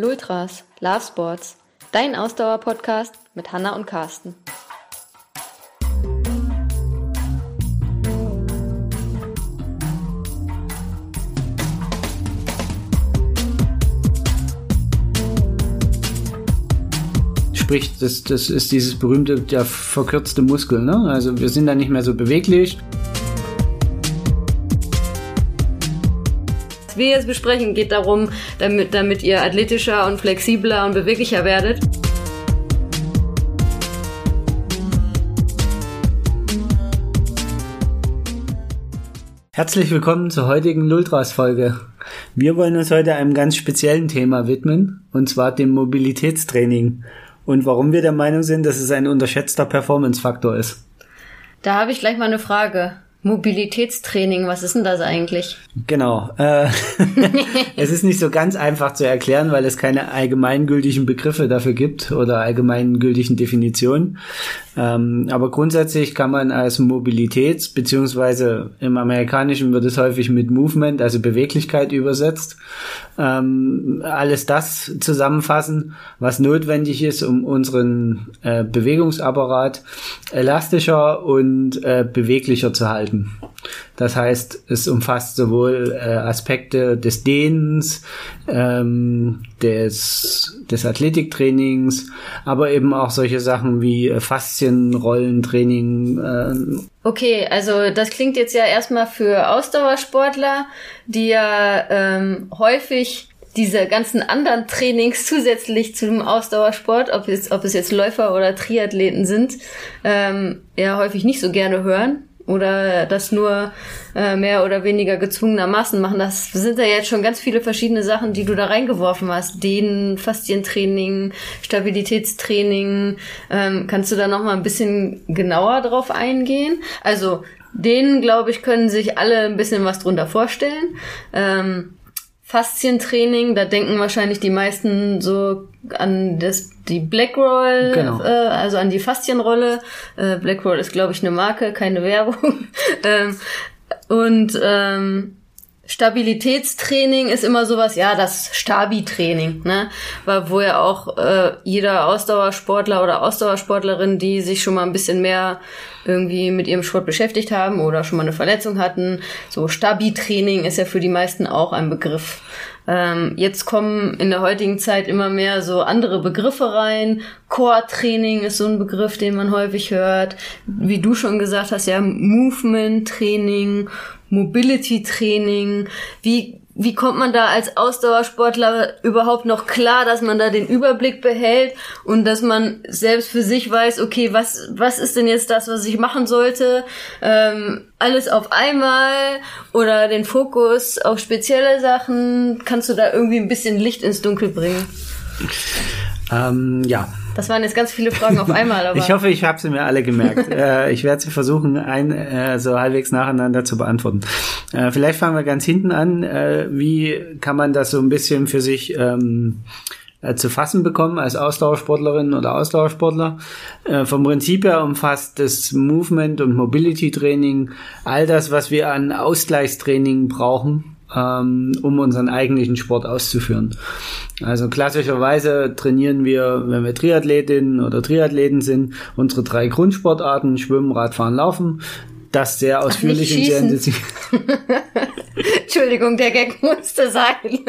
Lultras, Love Sports, dein Ausdauer-Podcast mit Hanna und Carsten. Sprich, das, das ist dieses berühmte, der verkürzte Muskel. Ne? Also wir sind dann nicht mehr so beweglich. Wir jetzt besprechen, geht darum, damit, damit ihr athletischer und flexibler und beweglicher werdet. Herzlich willkommen zur heutigen Lultras-Folge. Wir wollen uns heute einem ganz speziellen Thema widmen, und zwar dem Mobilitätstraining und warum wir der Meinung sind, dass es ein unterschätzter Performance-Faktor ist. Da habe ich gleich mal eine Frage. Mobilitätstraining, was ist denn das eigentlich? Genau. Äh, es ist nicht so ganz einfach zu erklären, weil es keine allgemeingültigen Begriffe dafür gibt oder allgemeingültigen Definitionen. Ähm, aber grundsätzlich kann man als Mobilitäts- beziehungsweise im Amerikanischen wird es häufig mit Movement, also Beweglichkeit übersetzt, ähm, alles das zusammenfassen, was notwendig ist, um unseren äh, Bewegungsapparat elastischer und äh, beweglicher zu halten. Das heißt, es umfasst sowohl äh, Aspekte des Dehnens, ähm, des, des Athletiktrainings, aber eben auch solche Sachen wie äh, Faszienrollentraining. Äh, okay, also das klingt jetzt ja erstmal für Ausdauersportler, die ja ähm, häufig diese ganzen anderen Trainings zusätzlich zum Ausdauersport, ob es, ob es jetzt Läufer oder Triathleten sind, ähm, ja häufig nicht so gerne hören oder das nur äh, mehr oder weniger gezwungenermaßen machen. Das sind ja jetzt schon ganz viele verschiedene Sachen, die du da reingeworfen hast. Dehnen, Faszientraining, Stabilitätstraining. Ähm, kannst du da noch mal ein bisschen genauer drauf eingehen? Also denen, glaube ich, können sich alle ein bisschen was drunter vorstellen. Ähm, Faszientraining, da denken wahrscheinlich die meisten so an das die Blackroll, genau. äh, also an die Faszienrolle. Äh, Blackroll ist, glaube ich, eine Marke, keine Werbung. ähm, und ähm, Stabilitätstraining ist immer sowas, ja, das Stabi-Training, ne? Weil wo ja auch äh, jeder Ausdauersportler oder Ausdauersportlerin, die sich schon mal ein bisschen mehr irgendwie mit ihrem Sport beschäftigt haben oder schon mal eine Verletzung hatten, so Stabi-Training ist ja für die meisten auch ein Begriff. Ähm, jetzt kommen in der heutigen Zeit immer mehr so andere Begriffe rein. Core-Training ist so ein Begriff, den man häufig hört. Wie du schon gesagt hast, ja, Movement-Training Mobility Training? Wie, wie kommt man da als Ausdauersportler überhaupt noch klar, dass man da den Überblick behält und dass man selbst für sich weiß, okay, was, was ist denn jetzt das, was ich machen sollte? Ähm, alles auf einmal oder den Fokus auf spezielle Sachen? Kannst du da irgendwie ein bisschen Licht ins Dunkel bringen? Ähm, ja, das waren jetzt ganz viele Fragen auf einmal. Aber ich hoffe, ich habe sie mir alle gemerkt. äh, ich werde sie versuchen, ein, äh, so halbwegs nacheinander zu beantworten. Äh, vielleicht fangen wir ganz hinten an. Äh, wie kann man das so ein bisschen für sich ähm, äh, zu fassen bekommen als Ausdauersportlerin oder Ausdauersportler. Äh, vom Prinzip her umfasst das Movement und Mobility Training all das, was wir an Ausgleichstraining brauchen, ähm, um unseren eigentlichen Sport auszuführen. Also klassischerweise trainieren wir, wenn wir Triathletinnen oder Triathleten sind, unsere drei Grundsportarten, Schwimmen, Radfahren, Laufen. Das sehr ausführlich und sehr intensiv. Entschuldigung, der Gag musste sein.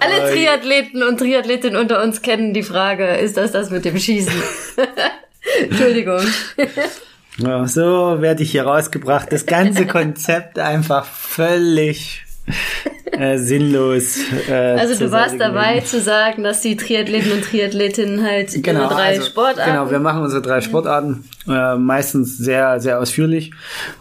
Alle Triathleten und Triathletinnen unter uns kennen die Frage, ist das das mit dem Schießen? Entschuldigung. Ja, so werde ich hier rausgebracht. Das ganze Konzept einfach völlig äh, sinnlos. Äh, also du warst dabei zu sagen, dass die Triathleten und Triathletinnen halt genau, ihre drei also, Sportarten. Genau, wir machen unsere drei Sportarten äh, meistens sehr, sehr ausführlich.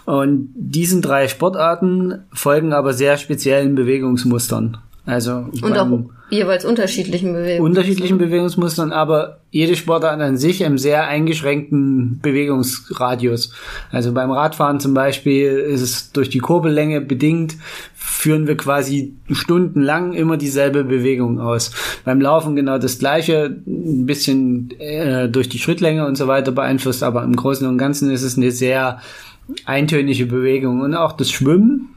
Und diesen drei Sportarten folgen aber sehr speziellen Bewegungsmustern. Also und auch jeweils unterschiedlichen Bewegungsmustern. Unterschiedlichen Bewegungsmustern, aber jede Sportart an sich im sehr eingeschränkten Bewegungsradius. Also beim Radfahren zum Beispiel ist es durch die Kurbellänge bedingt, führen wir quasi stundenlang immer dieselbe Bewegung aus. Beim Laufen genau das gleiche, ein bisschen äh, durch die Schrittlänge und so weiter beeinflusst, aber im Großen und Ganzen ist es eine sehr eintönige Bewegung. Und auch das Schwimmen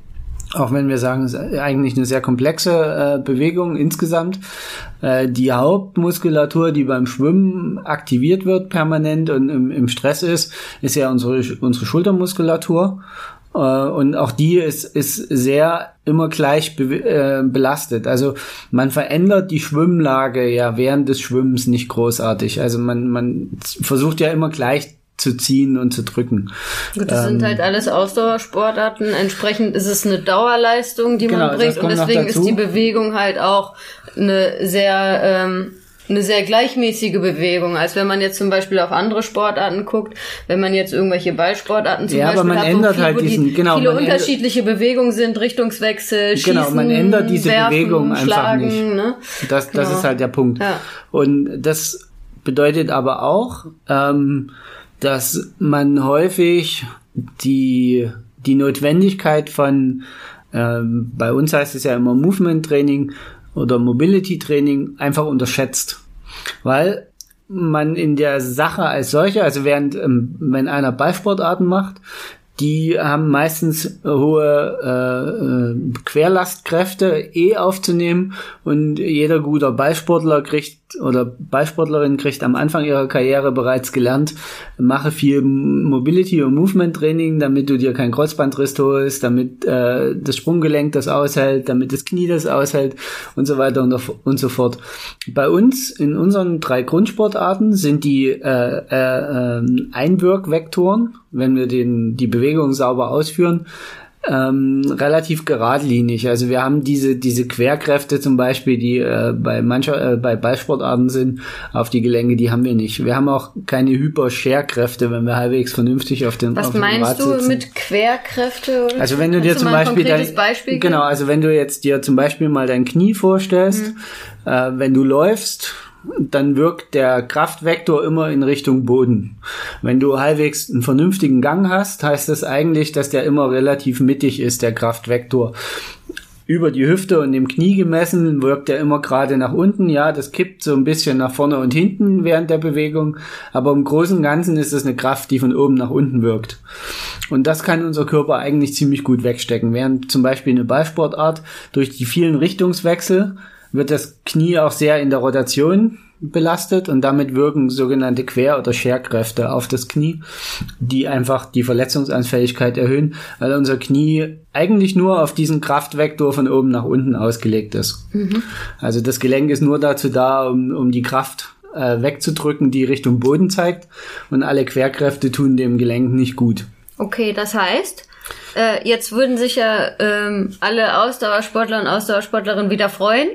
Auch wenn wir sagen, es ist eigentlich eine sehr komplexe äh, Bewegung insgesamt. Äh, die Hauptmuskulatur, die beim Schwimmen aktiviert wird permanent und im, im Stress ist, ist ja unsere, unsere Schultermuskulatur. Äh, und auch die ist, ist sehr immer gleich be äh, belastet. Also man verändert die Schwimmlage ja während des Schwimmens nicht großartig. Also man, man versucht ja immer gleich zu ziehen und zu drücken. Gut, das ähm, sind halt alles Ausdauersportarten. Entsprechend ist es eine Dauerleistung, die genau, man bringt und deswegen ist die Bewegung halt auch eine sehr ähm, eine sehr gleichmäßige Bewegung, als wenn man jetzt zum Beispiel auf andere Sportarten guckt, wenn man jetzt irgendwelche Ballsportarten zum ja, Beispiel aber man hat, ändert viel, halt diesen, genau, viele unterschiedliche Bewegungen sind, Richtungswechsel, Schießen, Genau, man ändert diese werfen, Bewegung einfach schlagen, nicht. Ne? Das, das genau. ist halt der Punkt. Ja. Und das bedeutet aber auch, ähm, dass man häufig die, die Notwendigkeit von, ähm, bei uns heißt es ja immer Movement Training oder Mobility Training einfach unterschätzt. Weil man in der Sache als solche, also während, ähm, wenn einer Ballsportarten macht, die haben meistens hohe äh, äh, Querlastkräfte eh aufzunehmen und jeder guter Ballsportler kriegt oder Ballsportlerin kriegt am Anfang ihrer Karriere bereits gelernt, mache viel Mobility und Movement Training, damit du dir kein Kreuzbandriss holst, damit äh, das Sprunggelenk das aushält, damit das Knie das aushält und so weiter und, und so fort. Bei uns in unseren drei Grundsportarten sind die äh, äh, äh, Einwirkvektoren, wenn wir den die Bewegung sauber ausführen, ähm, relativ geradlinig. Also wir haben diese diese Querkräfte zum Beispiel, die äh, bei mancher äh, bei Ballsportarten sind auf die Gelenke, die haben wir nicht. Wir haben auch keine Hyperscherkräfte, wenn wir halbwegs vernünftig auf den Was auf meinst du sitzen. mit Querkräfte? Also wenn du dir zum Beispiel dein, Beispiel genau, also wenn du jetzt dir zum Beispiel mal dein Knie vorstellst, mhm. äh, wenn du läufst dann wirkt der Kraftvektor immer in Richtung Boden. Wenn du halbwegs einen vernünftigen Gang hast, heißt das eigentlich, dass der immer relativ mittig ist, der Kraftvektor. Über die Hüfte und dem Knie gemessen wirkt er immer gerade nach unten. Ja, das kippt so ein bisschen nach vorne und hinten während der Bewegung. Aber im Großen und Ganzen ist es eine Kraft, die von oben nach unten wirkt. Und das kann unser Körper eigentlich ziemlich gut wegstecken. Während zum Beispiel eine Ballsportart durch die vielen Richtungswechsel wird das Knie auch sehr in der Rotation belastet und damit wirken sogenannte Quer- oder Scherkräfte auf das Knie, die einfach die Verletzungsanfälligkeit erhöhen, weil unser Knie eigentlich nur auf diesen Kraftvektor von oben nach unten ausgelegt ist. Mhm. Also das Gelenk ist nur dazu da, um, um die Kraft äh, wegzudrücken, die Richtung Boden zeigt und alle Querkräfte tun dem Gelenk nicht gut. Okay, das heißt, äh, jetzt würden sich ja ähm, alle Ausdauersportler und Ausdauersportlerinnen wieder freuen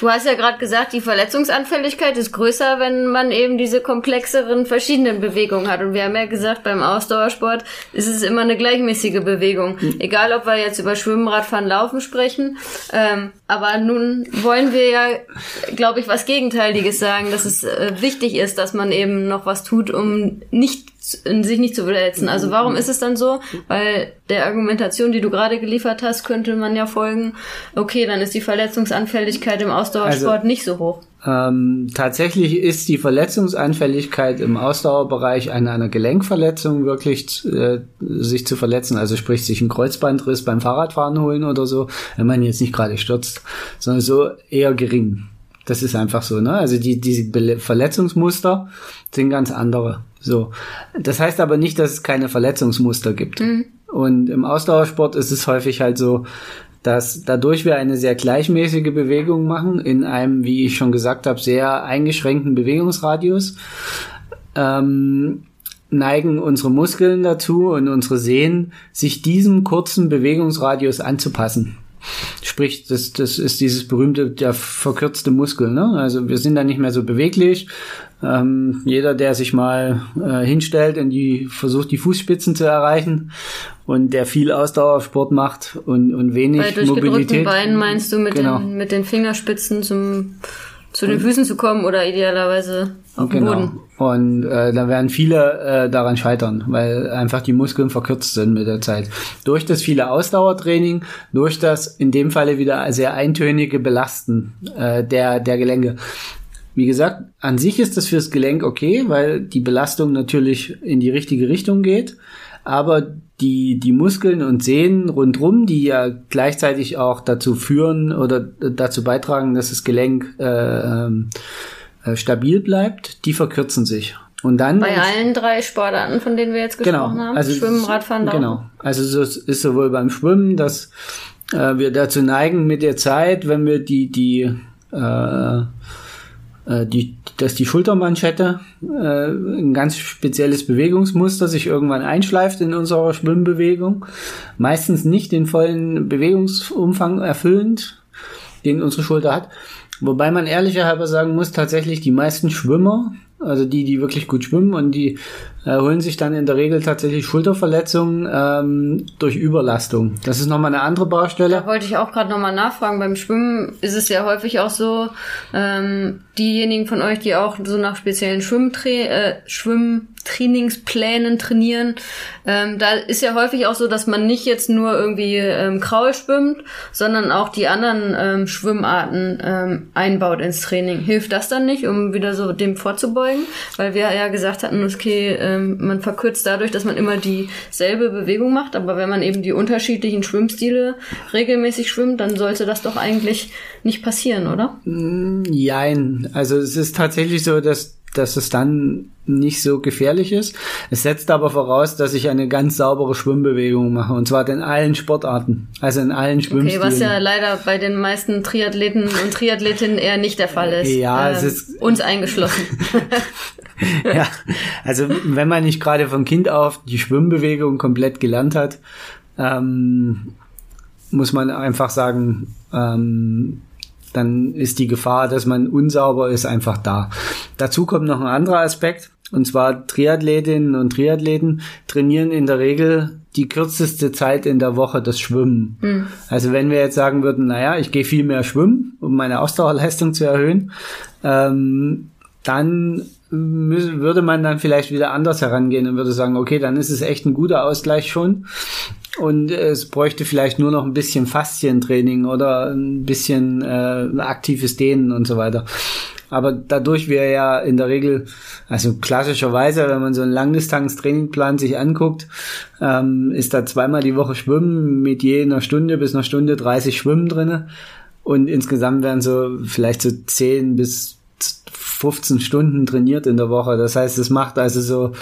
Du hast ja gerade gesagt, die Verletzungsanfälligkeit ist größer, wenn man eben diese komplexeren verschiedenen Bewegungen hat. Und wir haben ja gesagt, beim Ausdauersport ist es immer eine gleichmäßige Bewegung. Mhm. Egal, ob wir jetzt über Schwimmen, Radfahren, Laufen sprechen. Ähm, aber nun wollen wir ja, glaube ich, was Gegenteiliges sagen, dass es äh, wichtig ist, dass man eben noch was tut, um nicht sich nicht zu verletzen. Also warum ist es dann so? Weil der Argumentation, die du gerade geliefert hast, könnte man ja folgen, okay, dann ist die Verletzungsanfälligkeit im Ausdauersport also, nicht so hoch. Ähm, tatsächlich ist die Verletzungsanfälligkeit im Ausdauerbereich an einer Gelenkverletzung wirklich äh, sich zu verletzen, also sprich sich ein Kreuzbandriss beim Fahrradfahren holen oder so, wenn man jetzt nicht gerade stürzt, sondern so eher gering. Das ist einfach so, ne? Also die, diese Verletzungsmuster sind ganz andere. So. Das heißt aber nicht, dass es keine Verletzungsmuster gibt. Mhm. Und im Ausdauersport ist es häufig halt so, dass dadurch wir eine sehr gleichmäßige Bewegung machen, in einem, wie ich schon gesagt habe, sehr eingeschränkten Bewegungsradius, ähm, neigen unsere Muskeln dazu und unsere Sehnen, sich diesem kurzen Bewegungsradius anzupassen. Sprich, das, das ist dieses berühmte, der verkürzte Muskel. Ne? Also wir sind da nicht mehr so beweglich. Ähm, jeder, der sich mal äh, hinstellt und die versucht, die Fußspitzen zu erreichen und der viel Ausdauersport macht und, und wenig Bei Mobilität. Beinen meinst du mit, genau. den, mit den Fingerspitzen zum zu den Füßen zu kommen oder idealerweise auf genau. dem Boden. Und äh, da werden viele äh, daran scheitern, weil einfach die Muskeln verkürzt sind mit der Zeit. Durch das viele Ausdauertraining, durch das in dem Falle wieder sehr eintönige Belasten äh, der, der Gelenke. Wie gesagt, an sich ist das fürs Gelenk okay, weil die Belastung natürlich in die richtige Richtung geht. aber die, die Muskeln und Sehnen rundrum, die ja gleichzeitig auch dazu führen oder dazu beitragen, dass das Gelenk äh, ähm, äh, stabil bleibt, die verkürzen sich. Und dann bei allen drei Sportarten, von denen wir jetzt genau, gesprochen genau, haben, also Schwimmen, Radfahren, Laufen. Genau, also so ist sowohl beim Schwimmen, dass äh, wir dazu neigen mit der Zeit, wenn wir die die äh, äh, die, dass die Schultermanschette äh, ein ganz spezielles Bewegungsmuster sich irgendwann einschleift in unserer Schwimmbewegung. Meistens nicht den vollen Bewegungsumfang erfüllend, den unsere Schulter hat. Wobei man ehrlicherhalber sagen muss, tatsächlich die meisten Schwimmer also die, die wirklich gut schwimmen und die äh, holen sich dann in der Regel tatsächlich Schulterverletzungen ähm, durch Überlastung. Das ist nochmal eine andere Baustelle. Da wollte ich auch gerade nochmal nachfragen. Beim Schwimmen ist es ja häufig auch so, ähm, diejenigen von euch, die auch so nach speziellen Schwimmtra äh, Schwimm Trainingsplänen trainieren. Ähm, da ist ja häufig auch so, dass man nicht jetzt nur irgendwie ähm, Kraul schwimmt, sondern auch die anderen ähm, Schwimmarten ähm, einbaut ins Training. Hilft das dann nicht, um wieder so dem vorzubeugen? Weil wir ja gesagt hatten, okay, ähm, man verkürzt dadurch, dass man immer dieselbe Bewegung macht, aber wenn man eben die unterschiedlichen Schwimmstile regelmäßig schwimmt, dann sollte das doch eigentlich nicht passieren, oder? Nein, also es ist tatsächlich so, dass dass es dann nicht so gefährlich ist. Es setzt aber voraus, dass ich eine ganz saubere Schwimmbewegung mache und zwar in allen Sportarten, also in allen Schwimmstilen. Okay, was ja leider bei den meisten Triathleten und Triathletinnen eher nicht der Fall ist. Ja, ähm, es ist uns eingeschlossen. ja, also wenn man nicht gerade von Kind auf die Schwimmbewegung komplett gelernt hat, ähm, muss man einfach sagen, ähm, dann ist die Gefahr, dass man unsauber ist, einfach da. Dazu kommt noch ein anderer Aspekt. Und zwar Triathletinnen und Triathleten trainieren in der Regel die kürzeste Zeit in der Woche das Schwimmen. Mhm. Also wenn wir jetzt sagen würden, naja, ich gehe viel mehr schwimmen, um meine Ausdauerleistung zu erhöhen, ähm, dann würde man dann vielleicht wieder anders herangehen und würde sagen, okay, dann ist es echt ein guter Ausgleich schon und es bräuchte vielleicht nur noch ein bisschen Faszientraining oder ein bisschen äh, aktives Dehnen und so weiter. Aber dadurch wir ja in der Regel, also klassischerweise, wenn man so einen Langdistanz-Trainingplan sich anguckt, ähm, ist da zweimal die Woche Schwimmen mit je einer Stunde bis einer Stunde 30 Schwimmen drinne und insgesamt werden so vielleicht so 10 bis 15 Stunden trainiert in der Woche. Das heißt, es macht also so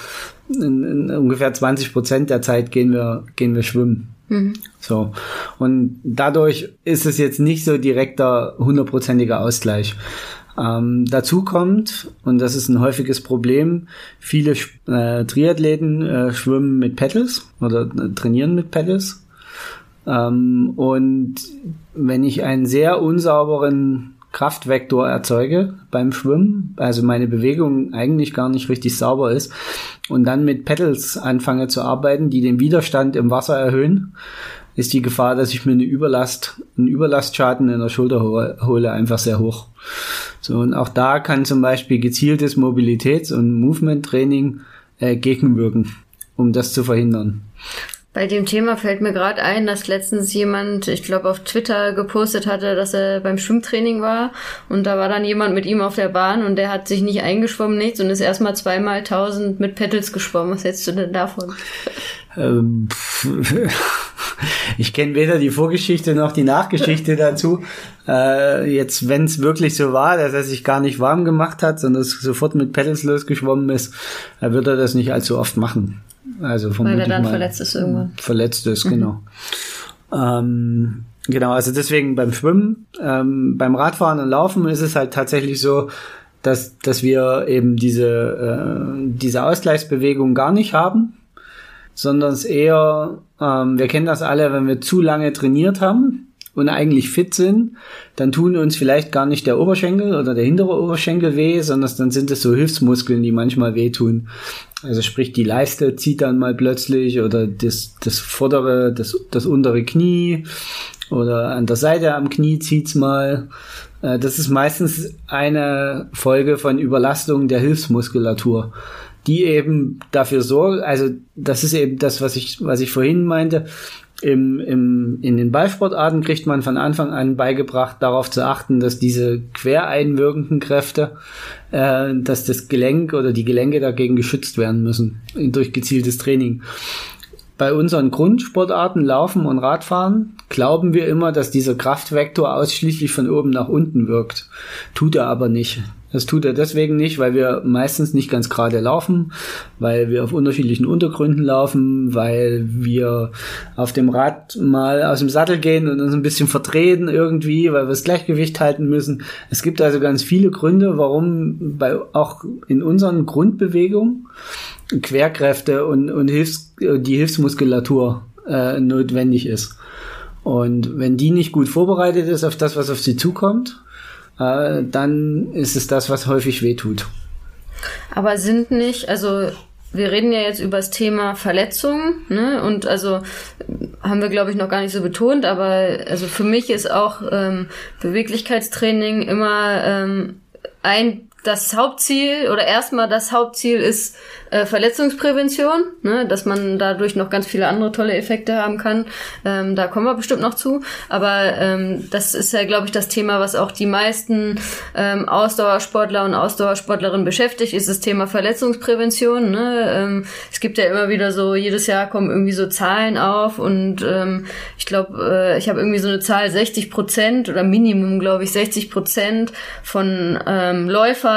in, in ungefähr 20 Prozent der Zeit gehen wir, gehen wir schwimmen. Mhm. So. Und dadurch ist es jetzt nicht so direkter hundertprozentiger Ausgleich. Ähm, dazu kommt, und das ist ein häufiges Problem, viele äh, Triathleten äh, schwimmen mit Pedals oder äh, trainieren mit Pedals. Ähm, und wenn ich einen sehr unsauberen Kraftvektor erzeuge beim Schwimmen, also meine Bewegung eigentlich gar nicht richtig sauber ist und dann mit Pedals anfange zu arbeiten, die den Widerstand im Wasser erhöhen, ist die Gefahr, dass ich mir eine Überlast, einen Überlastschaden in der Schulter hole, einfach sehr hoch. So, und auch da kann zum Beispiel gezieltes Mobilitäts- und Movement-Training äh, gegenwirken, um das zu verhindern. Bei dem Thema fällt mir gerade ein, dass letztens jemand, ich glaube, auf Twitter gepostet hatte, dass er beim Schwimmtraining war und da war dann jemand mit ihm auf der Bahn und der hat sich nicht eingeschwommen, nichts und ist erstmal zweimal tausend mit Pedals geschwommen. Was hältst du denn davon? Ähm, ich kenne weder die Vorgeschichte noch die Nachgeschichte dazu. Äh, jetzt, wenn es wirklich so war, dass er sich gar nicht warm gemacht hat, sondern sofort mit Pedals losgeschwommen ist, dann wird er das nicht allzu oft machen. Also Weil er dann verletzt ist irgendwann. Verletzt ist, mhm. genau. Ähm, genau, also deswegen beim Schwimmen, ähm, beim Radfahren und Laufen ist es halt tatsächlich so, dass, dass wir eben diese, äh, diese Ausgleichsbewegung gar nicht haben, sondern es eher, ähm, wir kennen das alle, wenn wir zu lange trainiert haben, und eigentlich fit sind, dann tun uns vielleicht gar nicht der Oberschenkel oder der hintere Oberschenkel weh, sondern dann sind es so Hilfsmuskeln, die manchmal wehtun. Also sprich, die Leiste zieht dann mal plötzlich oder das, das vordere, das, das untere Knie oder an der Seite am Knie zieht's mal. Äh, das ist meistens eine Folge von Überlastung der Hilfsmuskulatur die eben dafür sorgt, also das ist eben das, was ich, was ich vorhin meinte, im, im, in den Ballsportarten kriegt man von Anfang an beigebracht, darauf zu achten, dass diese quer einwirkenden Kräfte, äh, dass das Gelenk oder die Gelenke dagegen geschützt werden müssen durch gezieltes Training. bei unseren Grundsportarten Laufen und Radfahren glauben wir immer, dass dieser Kraftvektor ausschließlich von oben nach unten wirkt. Tut er aber nicht. Das tut er deswegen nicht, weil wir meistens nicht ganz gerade laufen, weil wir auf unterschiedlichen Untergründen laufen, weil wir auf dem Rad mal aus dem Sattel gehen und uns ein bisschen verdrehen irgendwie, weil wir das Gleichgewicht halten müssen. Es gibt also ganz viele Gründe, warum bei auch in unseren Grundbewegungen Querkräfte und, und Hilfs, die Hilfsmuskulatur äh, notwendig ist. Und wenn die nicht gut vorbereitet ist auf das, was auf sie zukommt, äh, dann ist es das, was häufig wehtut. Aber sind nicht, also wir reden ja jetzt über das Thema Verletzungen, ne? Und also haben wir, glaube ich, noch gar nicht so betont, aber also für mich ist auch ähm, Beweglichkeitstraining immer ähm, ein das Hauptziel oder erstmal das Hauptziel ist äh, Verletzungsprävention, ne, dass man dadurch noch ganz viele andere tolle Effekte haben kann. Ähm, da kommen wir bestimmt noch zu. Aber ähm, das ist ja, glaube ich, das Thema, was auch die meisten ähm, Ausdauersportler und Ausdauersportlerinnen beschäftigt, ist das Thema Verletzungsprävention. Ne? Ähm, es gibt ja immer wieder so, jedes Jahr kommen irgendwie so Zahlen auf und ähm, ich glaube, äh, ich habe irgendwie so eine Zahl, 60 Prozent oder Minimum, glaube ich, 60 Prozent von ähm, Läufern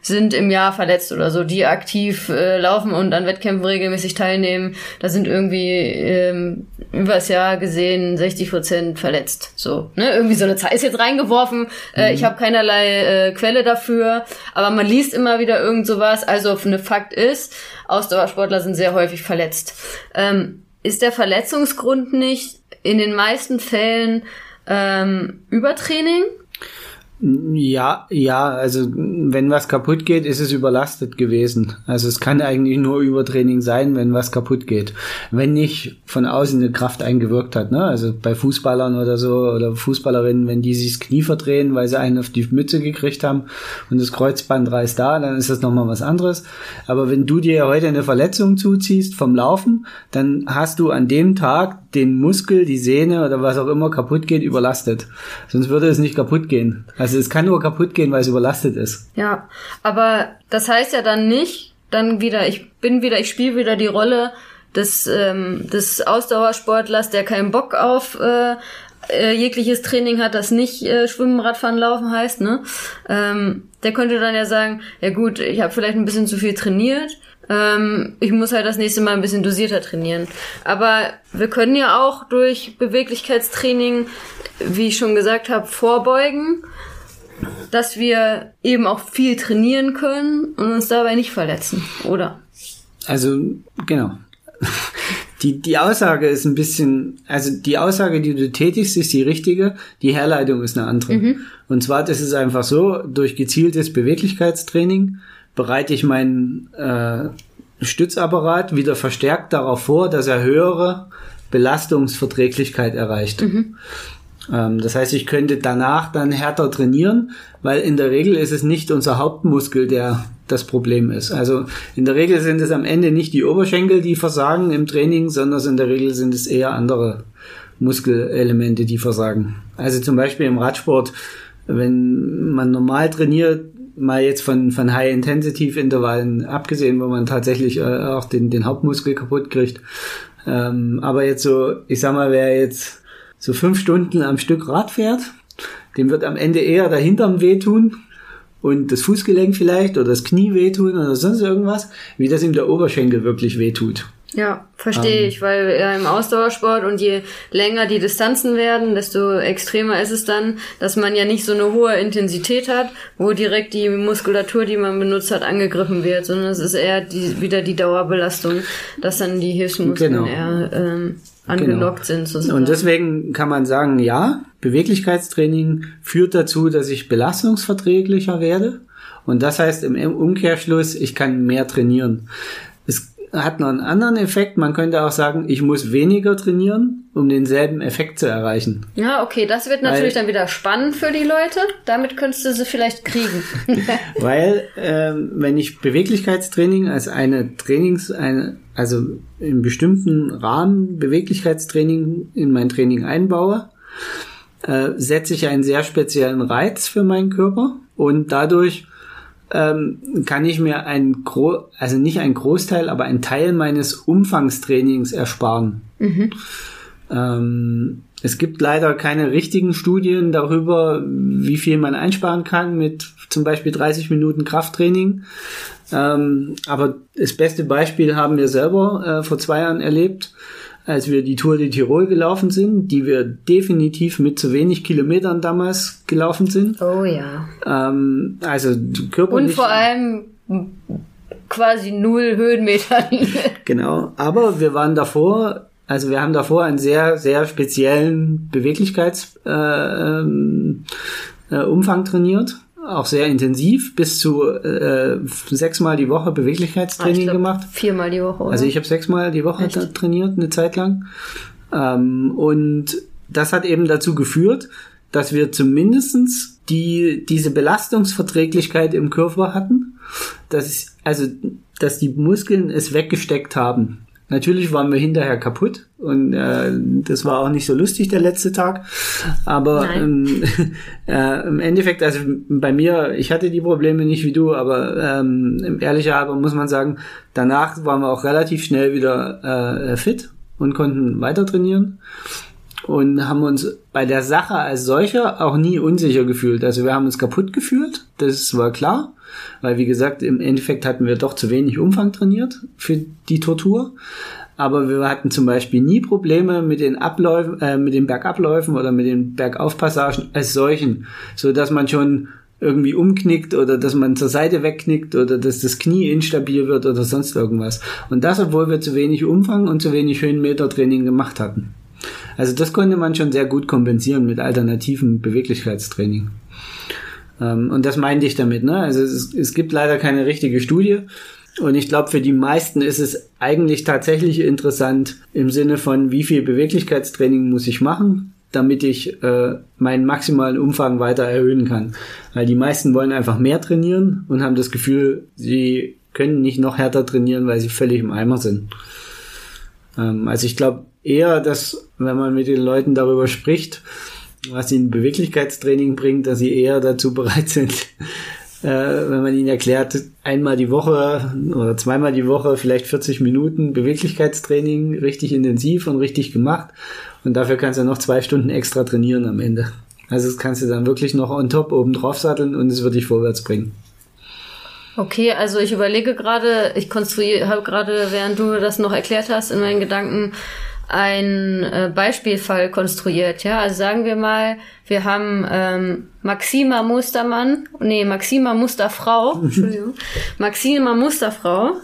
sind im Jahr verletzt oder so, die aktiv äh, laufen und an Wettkämpfen regelmäßig teilnehmen. Da sind irgendwie ähm, über das Jahr gesehen 60 Prozent verletzt. So, ne? Irgendwie so eine Zahl ist jetzt reingeworfen. Äh, mhm. ich habe keinerlei äh, Quelle dafür, aber man liest immer wieder irgend sowas. Also eine Fakt ist, Ausdauersportler sind sehr häufig verletzt. Ähm, ist der Verletzungsgrund nicht in den meisten Fällen ähm, Übertraining? Ja, ja, also wenn was kaputt geht, ist es überlastet gewesen. Also es kann eigentlich nur Übertraining sein, wenn was kaputt geht. Wenn nicht von außen eine Kraft eingewirkt hat, ne? Also bei Fußballern oder so oder Fußballerinnen, wenn die sich das Knie verdrehen, weil sie einen auf die Mütze gekriegt haben und das Kreuzband reißt da, dann ist das nochmal was anderes. Aber wenn du dir heute eine Verletzung zuziehst vom Laufen, dann hast du an dem Tag den Muskel, die Sehne oder was auch immer kaputt geht, überlastet. Sonst würde es nicht kaputt gehen. Also es kann nur kaputt gehen, weil es überlastet ist. Ja, aber das heißt ja dann nicht, dann wieder, ich bin wieder, ich spiele wieder die Rolle des, ähm, des Ausdauersportlers, der keinen Bock auf äh, äh, jegliches Training hat, das nicht äh, Schwimmen, Radfahren, Laufen heißt, ne? Ähm, der könnte dann ja sagen, ja gut, ich habe vielleicht ein bisschen zu viel trainiert, ähm, ich muss halt das nächste Mal ein bisschen dosierter trainieren. Aber wir können ja auch durch Beweglichkeitstraining, wie ich schon gesagt habe, vorbeugen, dass wir eben auch viel trainieren können und uns dabei nicht verletzen, oder? Also, genau. Die, die Aussage ist ein bisschen, also die Aussage, die du tätigst, ist die richtige, die Herleitung ist eine andere. Mhm. Und zwar, das ist einfach so, durch gezieltes Beweglichkeitstraining bereite ich meinen äh, Stützapparat wieder verstärkt darauf vor, dass er höhere Belastungsverträglichkeit erreicht. Mhm. Ähm, das heißt, ich könnte danach dann härter trainieren, weil in der Regel ist es nicht unser Hauptmuskel, der das Problem ist. Also in der Regel sind es am Ende nicht die Oberschenkel, die versagen im Training, sondern in der Regel sind es eher andere Muskelelemente, die versagen. Also zum Beispiel im Radsport, wenn man normal trainiert, mal jetzt von, von High-Intensity-Intervallen abgesehen, wo man tatsächlich äh, auch den, den Hauptmuskel kaputt kriegt. Ähm, aber jetzt so, ich sag mal, wer jetzt so fünf Stunden am Stück Rad fährt, dem wird am Ende eher der Hintern wehtun und das Fußgelenk vielleicht oder das Knie wehtun oder sonst irgendwas, wie das ihm der Oberschenkel wirklich wehtut. Ja, verstehe ähm, ich, weil ja im Ausdauersport und je länger die Distanzen werden, desto extremer ist es dann, dass man ja nicht so eine hohe Intensität hat, wo direkt die Muskulatur, die man benutzt hat, angegriffen wird, sondern es ist eher die, wieder die Dauerbelastung, dass dann die Hilfsmuskeln genau. eher ähm, angelockt genau. sind. Sozusagen. Und deswegen kann man sagen, ja, Beweglichkeitstraining führt dazu, dass ich belastungsverträglicher werde. Und das heißt im Umkehrschluss, ich kann mehr trainieren hat noch einen anderen Effekt. Man könnte auch sagen, ich muss weniger trainieren, um denselben Effekt zu erreichen. Ja, okay, das wird natürlich Weil, dann wieder spannend für die Leute. Damit könntest du sie vielleicht kriegen. Weil, ähm, wenn ich Beweglichkeitstraining als eine Trainings, eine, also in bestimmten Rahmen Beweglichkeitstraining in mein Training einbaue, äh, setze ich einen sehr speziellen Reiz für meinen Körper und dadurch ähm, kann ich mir ein Gro also nicht ein Großteil, aber ein Teil meines Umfangstrainings ersparen. Mhm. Ähm, es gibt leider keine richtigen Studien darüber, wie viel man einsparen kann mit zum Beispiel 30 Minuten Krafttraining. Ähm, aber das beste Beispiel haben wir selber äh, vor zwei Jahren erlebt, als wir die Tour de Tirol gelaufen sind, die wir definitiv mit zu wenig Kilometern damals gelaufen sind. Oh ja. Ähm, also körperlich. Und vor allem quasi null Höhenmeter. genau. Aber wir waren davor also wir haben davor einen sehr, sehr speziellen Beweglichkeitsumfang äh, äh, Umfang trainiert. Auch sehr intensiv, bis zu äh, sechsmal die Woche Beweglichkeitstraining ah, glaub, gemacht. Viermal die Woche. Oder? Also ich habe sechsmal die Woche trainiert, eine Zeit lang. Ähm, und das hat eben dazu geführt, dass wir zumindestens die, diese Belastungsverträglichkeit im Körper hatten, dass, also, dass die Muskeln es weggesteckt haben. Natürlich waren wir hinterher kaputt und äh, das war auch nicht so lustig der letzte Tag. Aber ähm, äh, im Endeffekt, also bei mir, ich hatte die Probleme nicht wie du, aber ähm, ehrlicherweise muss man sagen, danach waren wir auch relativ schnell wieder äh, fit und konnten weiter trainieren und haben uns bei der Sache als solcher auch nie unsicher gefühlt. Also wir haben uns kaputt gefühlt, das war klar weil wie gesagt, im Endeffekt hatten wir doch zu wenig Umfang trainiert für die Tortur. Aber wir hatten zum Beispiel nie Probleme mit den Abläufen, äh, mit den Bergabläufen oder mit den Bergaufpassagen als solchen, so dass man schon irgendwie umknickt oder dass man zur Seite wegknickt oder dass das Knie instabil wird oder sonst irgendwas. Und das, obwohl wir zu wenig Umfang und zu wenig Höhenmeter Training gemacht hatten. Also das konnte man schon sehr gut kompensieren mit alternativen Beweglichkeitstraining. Ähm, und das meinte ich damit. Ne? Also es, es gibt leider keine richtige Studie. Und ich glaube, für die meisten ist es eigentlich tatsächlich interessant im Sinne von, wie viel Beweglichkeitstraining muss ich machen, damit ich äh, meinen maximalen Umfang weiter erhöhen kann. Weil die meisten wollen einfach mehr trainieren und haben das Gefühl, sie können nicht noch härter trainieren, weil sie völlig im Eimer sind. Ähm, also ich glaube eher, dass wenn man mit den Leuten darüber spricht, was ihnen Beweglichkeitstraining bringt, dass sie eher dazu bereit sind, äh, wenn man ihnen erklärt, einmal die Woche oder zweimal die Woche vielleicht 40 Minuten Beweglichkeitstraining richtig intensiv und richtig gemacht und dafür kannst du noch zwei Stunden extra trainieren am Ende. Also das kannst du dann wirklich noch on top oben drauf satteln und es wird dich vorwärts bringen. Okay, also ich überlege gerade, ich konstruiere, habe gerade, während du das noch erklärt hast, in meinen Gedanken ein äh, Beispielfall konstruiert. Ja, also sagen wir mal, wir haben ähm, Maxima Mustermann, nee, Maxima Musterfrau, Entschuldigung, Maxima Musterfrau.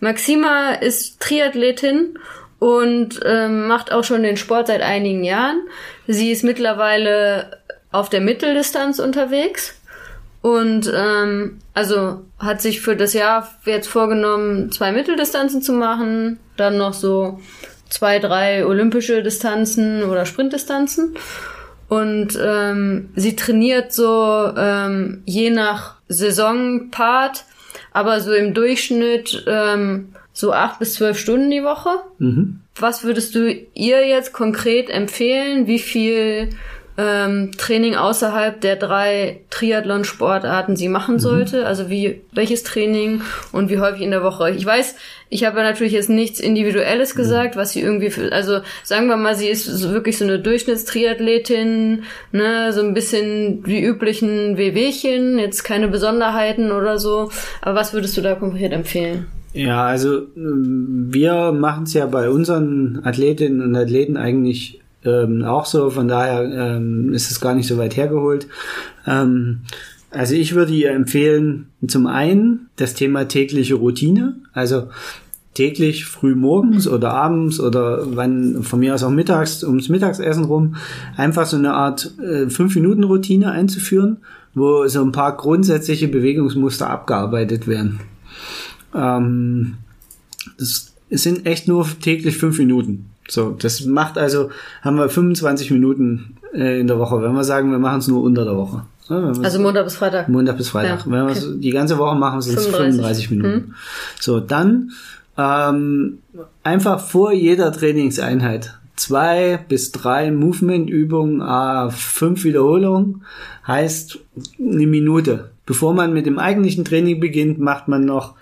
Maxima ist Triathletin und ähm, macht auch schon den Sport seit einigen Jahren. Sie ist mittlerweile auf der Mitteldistanz unterwegs und ähm, also hat sich für das Jahr jetzt vorgenommen, zwei Mitteldistanzen zu machen, dann noch so zwei, drei olympische Distanzen oder Sprintdistanzen. Und ähm, sie trainiert so ähm, je nach Saisonpart, aber so im Durchschnitt ähm, so acht bis zwölf Stunden die Woche. Mhm. Was würdest du ihr jetzt konkret empfehlen? Wie viel ähm, Training außerhalb der drei Triathlon-Sportarten sie machen mhm. sollte. Also wie welches Training und wie häufig in der Woche. Ich weiß, ich habe natürlich jetzt nichts Individuelles mhm. gesagt, was sie irgendwie für, also sagen wir mal, sie ist so wirklich so eine Durchschnittstriathletin, ne, so ein bisschen die üblichen WWchen, jetzt keine Besonderheiten oder so. Aber was würdest du da konkret empfehlen? Ja, also wir machen es ja bei unseren Athletinnen und Athleten eigentlich ähm, auch so, von daher ähm, ist es gar nicht so weit hergeholt. Ähm, also ich würde ihr empfehlen, zum einen das Thema tägliche Routine, also täglich früh morgens oder abends oder wann von mir aus auch mittags ums Mittagsessen rum einfach so eine Art äh, 5 Minuten Routine einzuführen, wo so ein paar grundsätzliche Bewegungsmuster abgearbeitet werden. Ähm, das sind echt nur täglich fünf Minuten. So, das macht also, haben wir 25 Minuten äh, in der Woche. Wenn wir sagen, wir machen es nur unter der Woche. Ja, also Montag bis Freitag. Montag bis Freitag. Ja, Wenn wir okay. die ganze Woche machen, sind es 35 Minuten. Hm. So, dann ähm, einfach vor jeder Trainingseinheit zwei bis drei Movement-Übungen, äh, fünf Wiederholungen, heißt eine Minute. Bevor man mit dem eigentlichen Training beginnt, macht man noch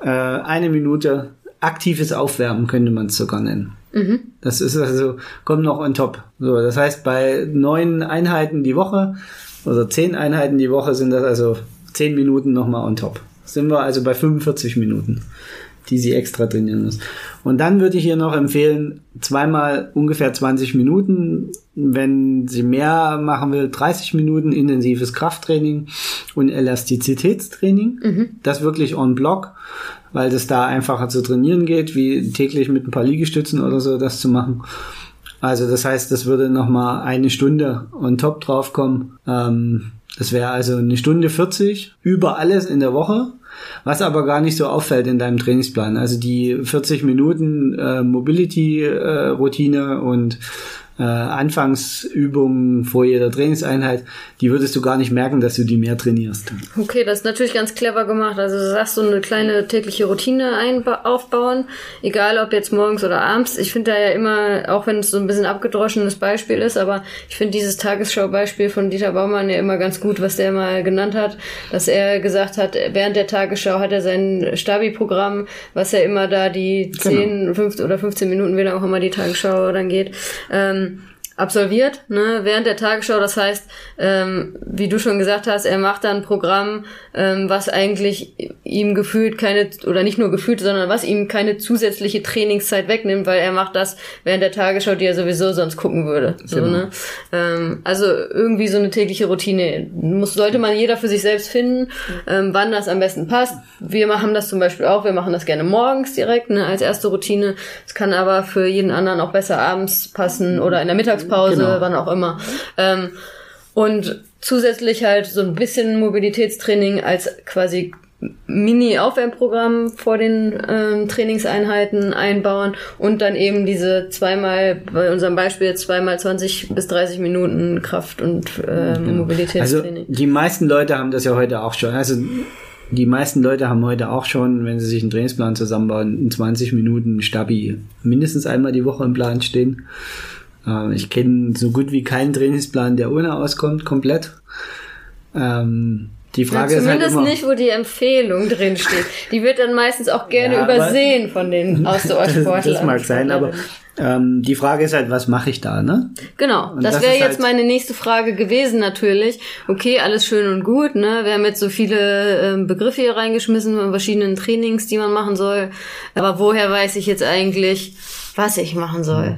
äh, eine Minute aktives Aufwärmen, könnte man es sogar nennen. Mhm. Das ist also, kommt noch on top. So, das heißt, bei neun Einheiten die Woche oder zehn Einheiten die Woche sind das also zehn Minuten nochmal on top. Sind wir also bei 45 Minuten die sie extra trainieren muss. Und dann würde ich ihr noch empfehlen, zweimal ungefähr 20 Minuten, wenn sie mehr machen will, 30 Minuten intensives Krafttraining und Elastizitätstraining. Mhm. Das wirklich on block, weil das da einfacher zu trainieren geht, wie täglich mit ein paar Liegestützen oder so das zu machen. Also das heißt, das würde nochmal eine Stunde on top draufkommen. Ähm, das wäre also eine Stunde 40 über alles in der Woche was aber gar nicht so auffällt in deinem Trainingsplan. Also die 40 Minuten äh, Mobility-Routine äh, und äh, Anfangsübungen vor jeder Trainingseinheit, die würdest du gar nicht merken, dass du die mehr trainierst. Okay, das ist natürlich ganz clever gemacht. Also du sagst so eine kleine tägliche Routine aufbauen, egal ob jetzt morgens oder abends. Ich finde da ja immer, auch wenn es so ein bisschen abgedroschenes Beispiel ist, aber ich finde dieses Tagesschau-Beispiel von Dieter Baumann ja immer ganz gut, was der mal genannt hat, dass er gesagt hat, während der Tagesschau hat er sein Stabi-Programm, was ja immer da die 10, genau. 15 oder 15 Minuten, wie lange auch immer die Tagesschau dann geht, ähm, absolviert, ne, während der Tagesschau. Das heißt, ähm, wie du schon gesagt hast, er macht dann ein Programm, ähm, was eigentlich ihm gefühlt keine, oder nicht nur gefühlt, sondern was ihm keine zusätzliche Trainingszeit wegnimmt, weil er macht das während der Tagesschau, die er sowieso sonst gucken würde. So, genau. ne? ähm, also irgendwie so eine tägliche Routine muss, sollte man jeder für sich selbst finden, ähm, wann das am besten passt. Wir machen das zum Beispiel auch, wir machen das gerne morgens direkt, ne, als erste Routine. Es kann aber für jeden anderen auch besser abends passen oder in der Mittagspause Mittagspause, genau. wann auch immer. Ähm, und zusätzlich halt so ein bisschen Mobilitätstraining als quasi Mini-Aufwärmprogramm vor den ähm, Trainingseinheiten einbauen und dann eben diese zweimal, bei unserem Beispiel zweimal 20 bis 30 Minuten Kraft- und ähm, genau. Mobilitätstraining. Also die meisten Leute haben das ja heute auch schon. Also die meisten Leute haben heute auch schon, wenn sie sich einen Trainingsplan zusammenbauen, in 20 Minuten Stabi mindestens einmal die Woche im Plan stehen. Äh, ich kenne so gut wie keinen Trainingsplan, der ohne auskommt, komplett. Ähm, die Frage ja, ist halt immer, nicht, wo die Empfehlung drin steht. Die wird dann meistens auch gerne ja, übersehen von den Ausdauersportlern. das, das mag sein, aber ähm, die Frage ist halt, was mache ich da, ne? Genau, und das, das wäre jetzt halt meine nächste Frage gewesen natürlich. Okay, alles schön und gut, ne? Wir haben jetzt so viele ähm, Begriffe hier reingeschmissen von verschiedenen Trainings, die man machen soll. Aber woher weiß ich jetzt eigentlich, was ich machen soll?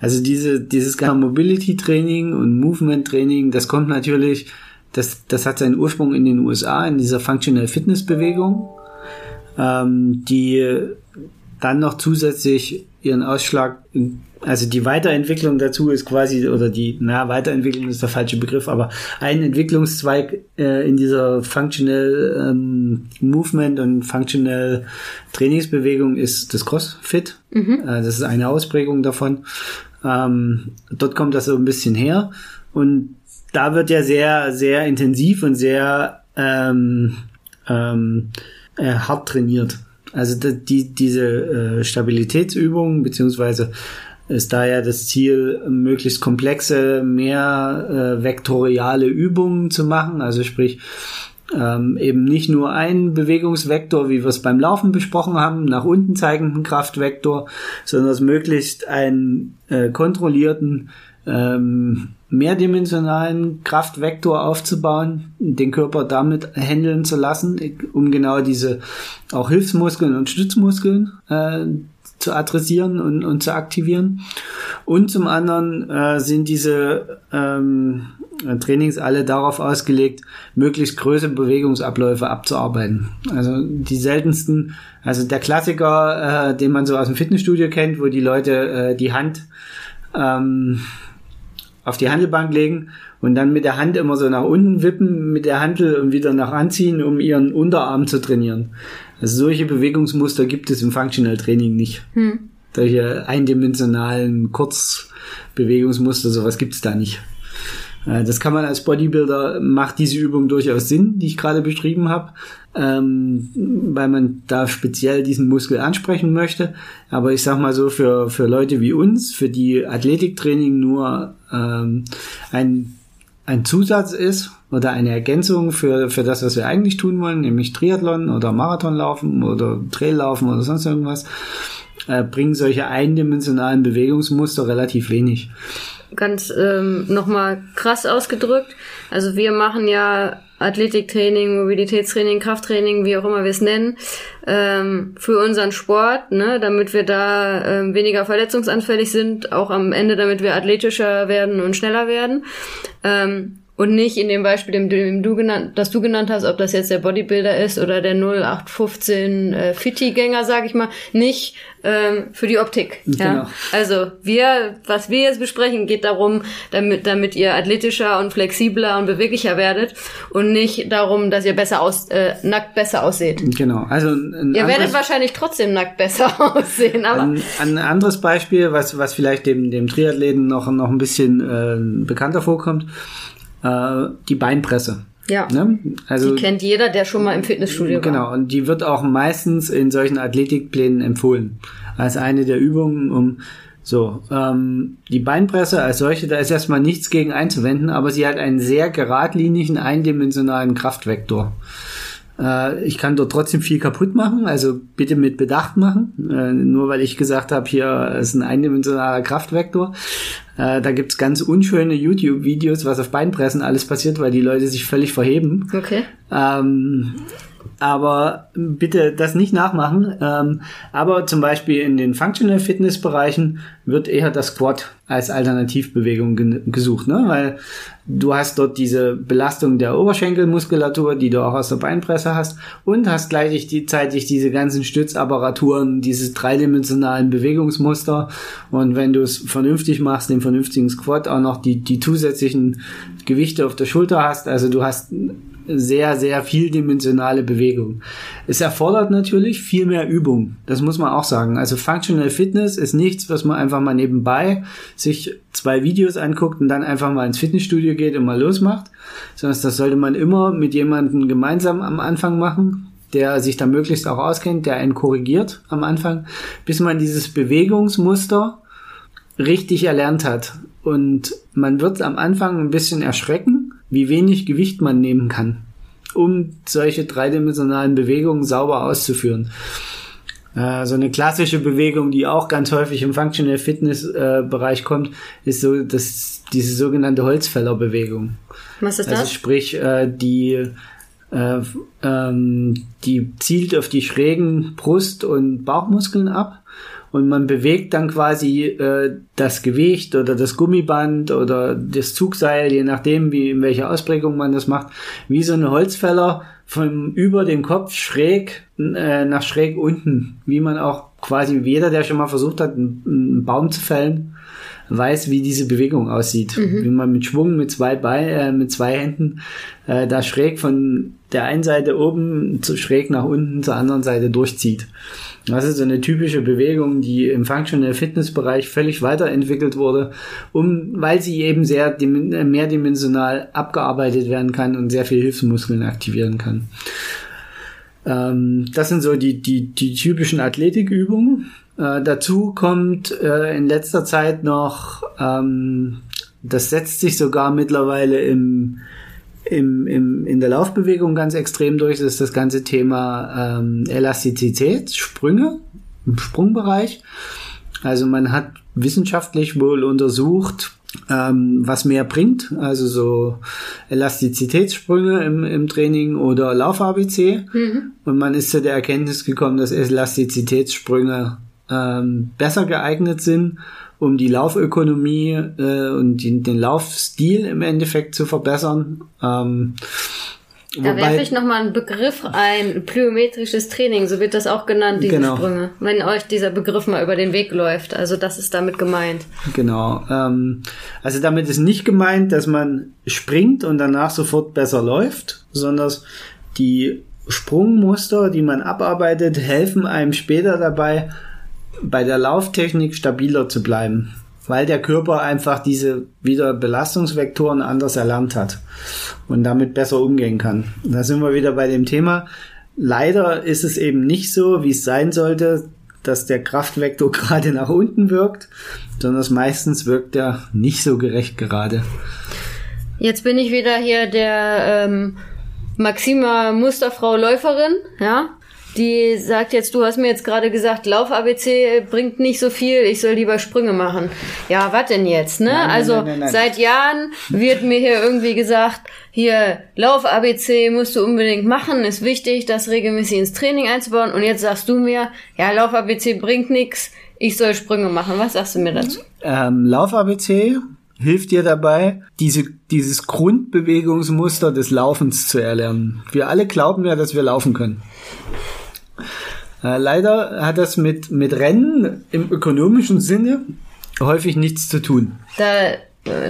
Also diese, dieses Mobility Training und Movement Training, das kommt natürlich, das, das hat seinen Ursprung in den USA, in dieser Functional Fitness Bewegung, ähm, die dann noch zusätzlich ihren Ausschlag, also die Weiterentwicklung dazu ist quasi, oder die, na, Weiterentwicklung ist der falsche Begriff, aber ein Entwicklungszweig äh, in dieser Functional ähm, Movement und Functional Trainingsbewegung ist das CrossFit. Mhm. Äh, das ist eine Ausprägung davon. Ähm, dort kommt das so ein bisschen her und da wird ja sehr, sehr intensiv und sehr ähm, ähm, äh, hart trainiert. Also die, diese äh, Stabilitätsübungen, beziehungsweise ist da ja das Ziel, möglichst komplexe, mehr äh, vektoriale Übungen zu machen. Also sprich, ähm, eben nicht nur ein Bewegungsvektor, wie wir es beim Laufen besprochen haben, nach unten zeigenden Kraftvektor, sondern möglichst einen äh, kontrollierten, ähm, mehrdimensionalen Kraftvektor aufzubauen, den Körper damit handeln zu lassen, um genau diese auch Hilfsmuskeln und Stützmuskeln äh, zu adressieren und, und zu aktivieren. Und zum anderen äh, sind diese ähm, Trainings alle darauf ausgelegt, möglichst größere Bewegungsabläufe abzuarbeiten. Also die seltensten, also der Klassiker, äh, den man so aus dem Fitnessstudio kennt, wo die Leute äh, die Hand ähm, auf die Handelbank legen und dann mit der Hand immer so nach unten wippen mit der Handel und wieder nach anziehen, um ihren Unterarm zu trainieren. Also solche Bewegungsmuster gibt es im Functional Training nicht. Hm. Solche eindimensionalen Kurzbewegungsmuster, sowas gibt es da nicht. Äh, das kann man als Bodybuilder, macht diese Übung durchaus Sinn, die ich gerade beschrieben habe, ähm, weil man da speziell diesen Muskel ansprechen möchte. Aber ich sag mal so, für, für Leute wie uns, für die Athletiktraining nur ähm, ein, ein Zusatz ist oder eine Ergänzung für, für das, was wir eigentlich tun wollen, nämlich Triathlon oder Marathon laufen oder Trail laufen oder sonst irgendwas, äh, bringen solche eindimensionalen Bewegungsmuster relativ wenig ganz ähm, nochmal krass ausgedrückt. Also wir machen ja Athletiktraining, Mobilitätstraining, Krafttraining, wie auch immer wir es nennen, ähm, für unseren Sport, ne, damit wir da ähm, weniger verletzungsanfällig sind, auch am Ende, damit wir athletischer werden und schneller werden. Ähm, und nicht in dem Beispiel, dem, dem du genannt, das du genannt hast, ob das jetzt der Bodybuilder ist oder der 0815 äh, Fitti-Gänger, sag ich mal, nicht ähm, für die Optik. Genau. Ja? Also wir, was wir jetzt besprechen, geht darum, damit, damit ihr athletischer und flexibler und beweglicher werdet und nicht darum, dass ihr besser aus, äh, nackt besser aussieht. Genau. Also ihr werdet wahrscheinlich trotzdem nackt besser aussehen. Aber ein, ein anderes Beispiel, was was vielleicht dem dem Triathleten noch noch ein bisschen äh, bekannter vorkommt äh, die Beinpresse. Ja. Ne? Also, die kennt jeder, der schon mal im Fitnessstudio war. Genau, und die wird auch meistens in solchen Athletikplänen empfohlen. Als eine der Übungen, um so, ähm, die Beinpresse als solche, da ist erstmal nichts gegen einzuwenden, aber sie hat einen sehr geradlinigen, eindimensionalen Kraftvektor. Äh, ich kann dort trotzdem viel kaputt machen, also bitte mit Bedacht machen. Äh, nur weil ich gesagt habe, hier ist ein eindimensionaler Kraftvektor. Äh, da gibt's ganz unschöne YouTube-Videos, was auf Beinpressen alles passiert, weil die Leute sich völlig verheben. Okay. Ähm, aber bitte das nicht nachmachen. Ähm, aber zum Beispiel in den Functional Fitness Bereichen wird eher das Squat als Alternativbewegung gesucht, ne? weil du hast dort diese Belastung der Oberschenkelmuskulatur, die du auch aus der Beinpresse hast und hast gleichzeitig diese ganzen Stützapparaturen, diese dreidimensionalen Bewegungsmuster und wenn du es vernünftig machst, den vernünftigen Squat auch noch die, die zusätzlichen Gewichte auf der Schulter hast, also du hast sehr, sehr vieldimensionale Bewegung. Es erfordert natürlich viel mehr Übung. Das muss man auch sagen. Also Functional Fitness ist nichts, was man einfach mal nebenbei sich zwei Videos anguckt und dann einfach mal ins Fitnessstudio geht und mal losmacht. Sondern das sollte man immer mit jemandem gemeinsam am Anfang machen, der sich da möglichst auch auskennt, der einen korrigiert am Anfang, bis man dieses Bewegungsmuster richtig erlernt hat. Und man wird am Anfang ein bisschen erschrecken, wie wenig Gewicht man nehmen kann, um solche dreidimensionalen Bewegungen sauber auszuführen. Äh, so eine klassische Bewegung, die auch ganz häufig im Functional Fitness äh, Bereich kommt, ist so das, diese sogenannte Holzfällerbewegung. Was ist das? Also sprich, äh, die äh, ähm, die zielt auf die schrägen Brust- und Bauchmuskeln ab und man bewegt dann quasi äh, das Gewicht oder das Gummiband oder das Zugseil, je nachdem, wie in welcher Ausprägung man das macht, wie so eine Holzfäller von über dem Kopf schräg äh, nach schräg unten, wie man auch quasi jeder, der schon mal versucht hat, einen, einen Baum zu fällen, weiß, wie diese Bewegung aussieht. Mhm. Wie man mit Schwung mit zwei Beinen, äh, mit zwei Händen äh, da schräg von der einen Seite oben zu schräg nach unten zur anderen Seite durchzieht. Das ist so eine typische Bewegung, die im Functional Fitness Bereich völlig weiterentwickelt wurde, um, weil sie eben sehr mehrdimensional abgearbeitet werden kann und sehr viel Hilfsmuskeln aktivieren kann. Ähm, das sind so die, die, die typischen Athletikübungen. Äh, dazu kommt äh, in letzter Zeit noch, ähm, das setzt sich sogar mittlerweile im im, im, in der Laufbewegung ganz extrem durch, das ist das ganze Thema ähm, Elastizität, Sprünge im Sprungbereich. Also man hat wissenschaftlich wohl untersucht, ähm, was mehr bringt, also so Elastizitätssprünge im, im Training oder Lauf-ABC. Mhm. Und man ist zu der Erkenntnis gekommen, dass Elastizitätssprünge ähm, besser geeignet sind um die Laufökonomie äh, und die, den Laufstil im Endeffekt zu verbessern. Ähm, da werfe ich nochmal einen Begriff ein, plyometrisches Training, so wird das auch genannt, diese genau. Sprünge. Wenn euch dieser Begriff mal über den Weg läuft, also das ist damit gemeint. Genau. Ähm, also damit ist nicht gemeint, dass man springt und danach sofort besser läuft, sondern die Sprungmuster, die man abarbeitet, helfen einem später dabei, bei der Lauftechnik stabiler zu bleiben. weil der Körper einfach diese wieder Belastungsvektoren anders erlernt hat und damit besser umgehen kann. Da sind wir wieder bei dem Thema. Leider ist es eben nicht so, wie es sein sollte, dass der Kraftvektor gerade nach unten wirkt, sondern meistens wirkt er nicht so gerecht gerade. Jetzt bin ich wieder hier der ähm, Maxima Musterfrau Läuferin, ja die sagt jetzt, du hast mir jetzt gerade gesagt, Lauf-ABC bringt nicht so viel, ich soll lieber Sprünge machen. Ja, was denn jetzt, ne? Nein, also nein, nein, seit Jahren wird mir hier irgendwie gesagt, hier Lauf-ABC musst du unbedingt machen, ist wichtig, das regelmäßig ins Training einzubauen. Und jetzt sagst du mir, ja, Lauf-ABC bringt nichts, ich soll Sprünge machen. Was sagst du mir dazu? Ähm, Lauf-ABC hilft dir dabei, diese, dieses Grundbewegungsmuster des Laufens zu erlernen. Wir alle glauben ja, dass wir laufen können. Äh, leider hat das mit, mit Rennen im ökonomischen Sinne häufig nichts zu tun. Da, äh,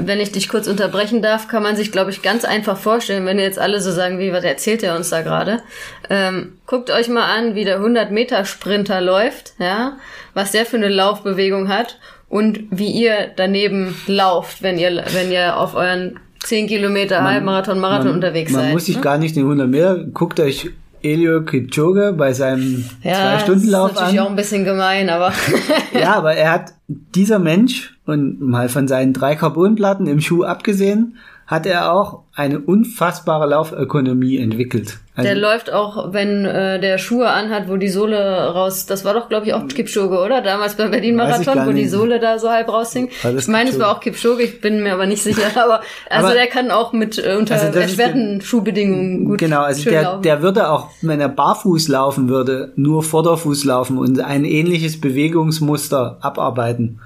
wenn ich dich kurz unterbrechen darf, kann man sich, glaube ich, ganz einfach vorstellen, wenn jetzt alle so sagen, wie, was erzählt er uns da gerade? Ähm, guckt euch mal an, wie der 100-Meter-Sprinter läuft, ja, was der für eine Laufbewegung hat und wie ihr daneben lauft, wenn ihr, wenn ihr auf euren 10 Kilometer Halbmarathon, Marathon man, unterwegs man seid. Man muss sich ne? gar nicht den 100 Meter, guckt euch Elio Kipchoge bei seinem ja, Zwei-Stunden-Lauf an. Das ist natürlich auch ein bisschen gemein, aber. ja, aber er hat, dieser Mensch, und mal von seinen drei Carbonplatten im Schuh abgesehen, hat er auch eine unfassbare Laufökonomie entwickelt. Also der läuft auch, wenn äh, der Schuhe anhat, wo die Sohle raus. Das war doch, glaube ich, auch Kipchoge, oder? Damals beim Berlin-Marathon, wo die Sohle da so halb raushing. Ich meine, es war auch Kipchoge, ich bin mir aber nicht sicher. Aber also aber, der kann auch mit äh, unter also erschwerten Schuhbedingungen gut. Genau, also der, laufen. der würde auch, wenn er barfuß laufen würde, nur Vorderfuß laufen und ein ähnliches Bewegungsmuster abarbeiten.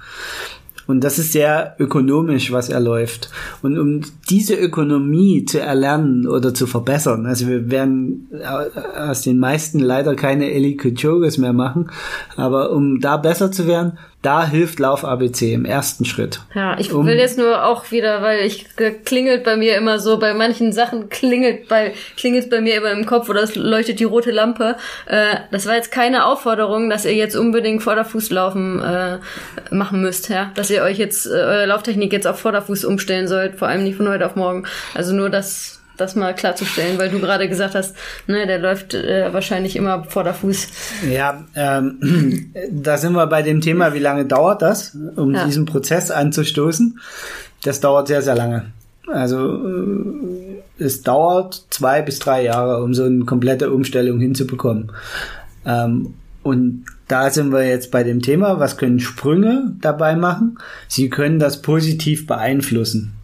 Und das ist sehr ökonomisch, was er läuft. Und um diese Ökonomie zu erlernen oder zu verbessern, also wir werden aus den meisten leider keine Eli Kipchoges mehr machen, aber um da besser zu werden, da hilft Lauf ABC im ersten Schritt. Ja, ich will jetzt nur auch wieder, weil ich klingelt bei mir immer so, bei manchen Sachen klingelt bei klingelt bei mir immer im Kopf oder es leuchtet die rote Lampe. Äh, das war jetzt keine Aufforderung, dass ihr jetzt unbedingt Vorderfußlaufen äh, machen müsst, ja, dass ihr euch jetzt äh, eure Lauftechnik jetzt auf Vorderfuß umstellen sollt, vor allem nicht von heute auf morgen. Also nur das das mal klarzustellen, weil du gerade gesagt hast, ne, der läuft äh, wahrscheinlich immer vor der Fuß. Ja, ähm, da sind wir bei dem Thema, wie lange dauert das, um ja. diesen Prozess anzustoßen. Das dauert sehr, sehr lange. Also äh, es dauert zwei bis drei Jahre, um so eine komplette Umstellung hinzubekommen. Ähm, und da sind wir jetzt bei dem Thema, was können Sprünge dabei machen? Sie können das positiv beeinflussen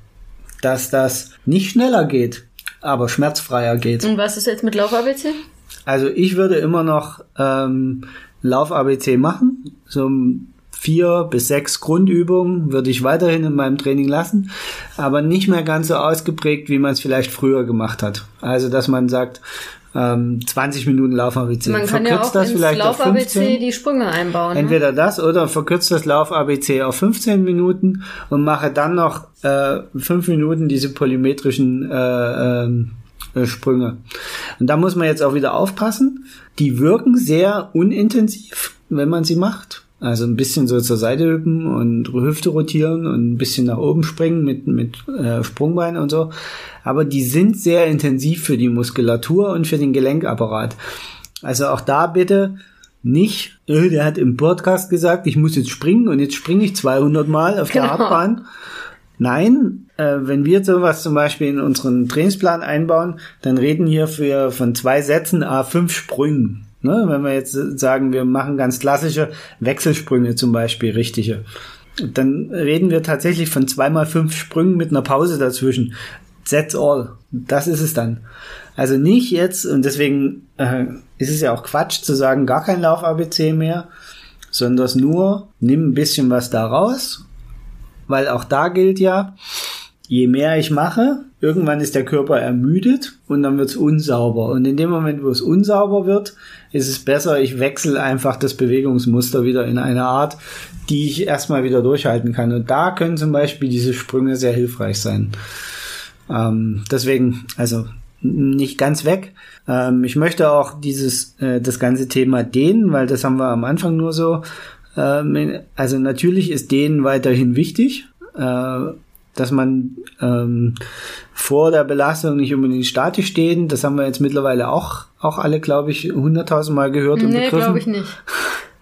dass das nicht schneller geht, aber schmerzfreier geht. Und was ist jetzt mit Lauf-ABC? Also ich würde immer noch ähm, Lauf-ABC machen. So vier bis sechs Grundübungen würde ich weiterhin in meinem Training lassen, aber nicht mehr ganz so ausgeprägt, wie man es vielleicht früher gemacht hat. Also dass man sagt, ähm, 20 Minuten Lauf-ABC. Man kann verkürzt ja auch das vielleicht Lauf-ABC die Sprünge einbauen. Ne? Entweder ne? das oder verkürzt das Lauf-ABC auf 15 Minuten und mache dann noch äh, 5 Minuten diese polymetrischen äh, ähm, äh, Sprünge. Und da muss man jetzt auch wieder aufpassen. Die wirken sehr unintensiv, wenn man sie macht. Also ein bisschen so zur Seite hüppen und Hüfte rotieren und ein bisschen nach oben springen mit, mit äh, Sprungbeinen und so. Aber die sind sehr intensiv für die Muskulatur und für den Gelenkapparat. Also auch da bitte nicht, äh, der hat im Podcast gesagt, ich muss jetzt springen und jetzt springe ich 200 Mal auf genau. der Hauptbahn. Nein, äh, wenn wir sowas zum Beispiel in unseren Trainingsplan einbauen, dann reden hier für, von zwei Sätzen a fünf Sprüngen. Ne? Wenn wir jetzt sagen, wir machen ganz klassische Wechselsprünge zum Beispiel, richtige. Dann reden wir tatsächlich von zweimal fünf Sprüngen mit einer Pause dazwischen. That's all. Das ist es dann. Also nicht jetzt, und deswegen äh, ist es ja auch Quatsch zu sagen, gar kein Lauf-ABC mehr, sondern nur, nimm ein bisschen was da raus, weil auch da gilt ja, je mehr ich mache, irgendwann ist der Körper ermüdet und dann wird es unsauber. Und in dem Moment, wo es unsauber wird, ist es besser, ich wechsle einfach das Bewegungsmuster wieder in eine Art, die ich erstmal wieder durchhalten kann. Und da können zum Beispiel diese Sprünge sehr hilfreich sein. Ähm, deswegen, also nicht ganz weg. Ähm, ich möchte auch dieses, äh, das ganze Thema dehnen, weil das haben wir am Anfang nur so Ähm, also natürlich ist denen weiterhin wichtig, äh, dass man ähm, vor der Belastung nicht unbedingt statisch stehen. Das haben wir jetzt mittlerweile auch, auch alle, glaube ich, hunderttausendmal gehört und nee, begriffen. Glaube ich nicht.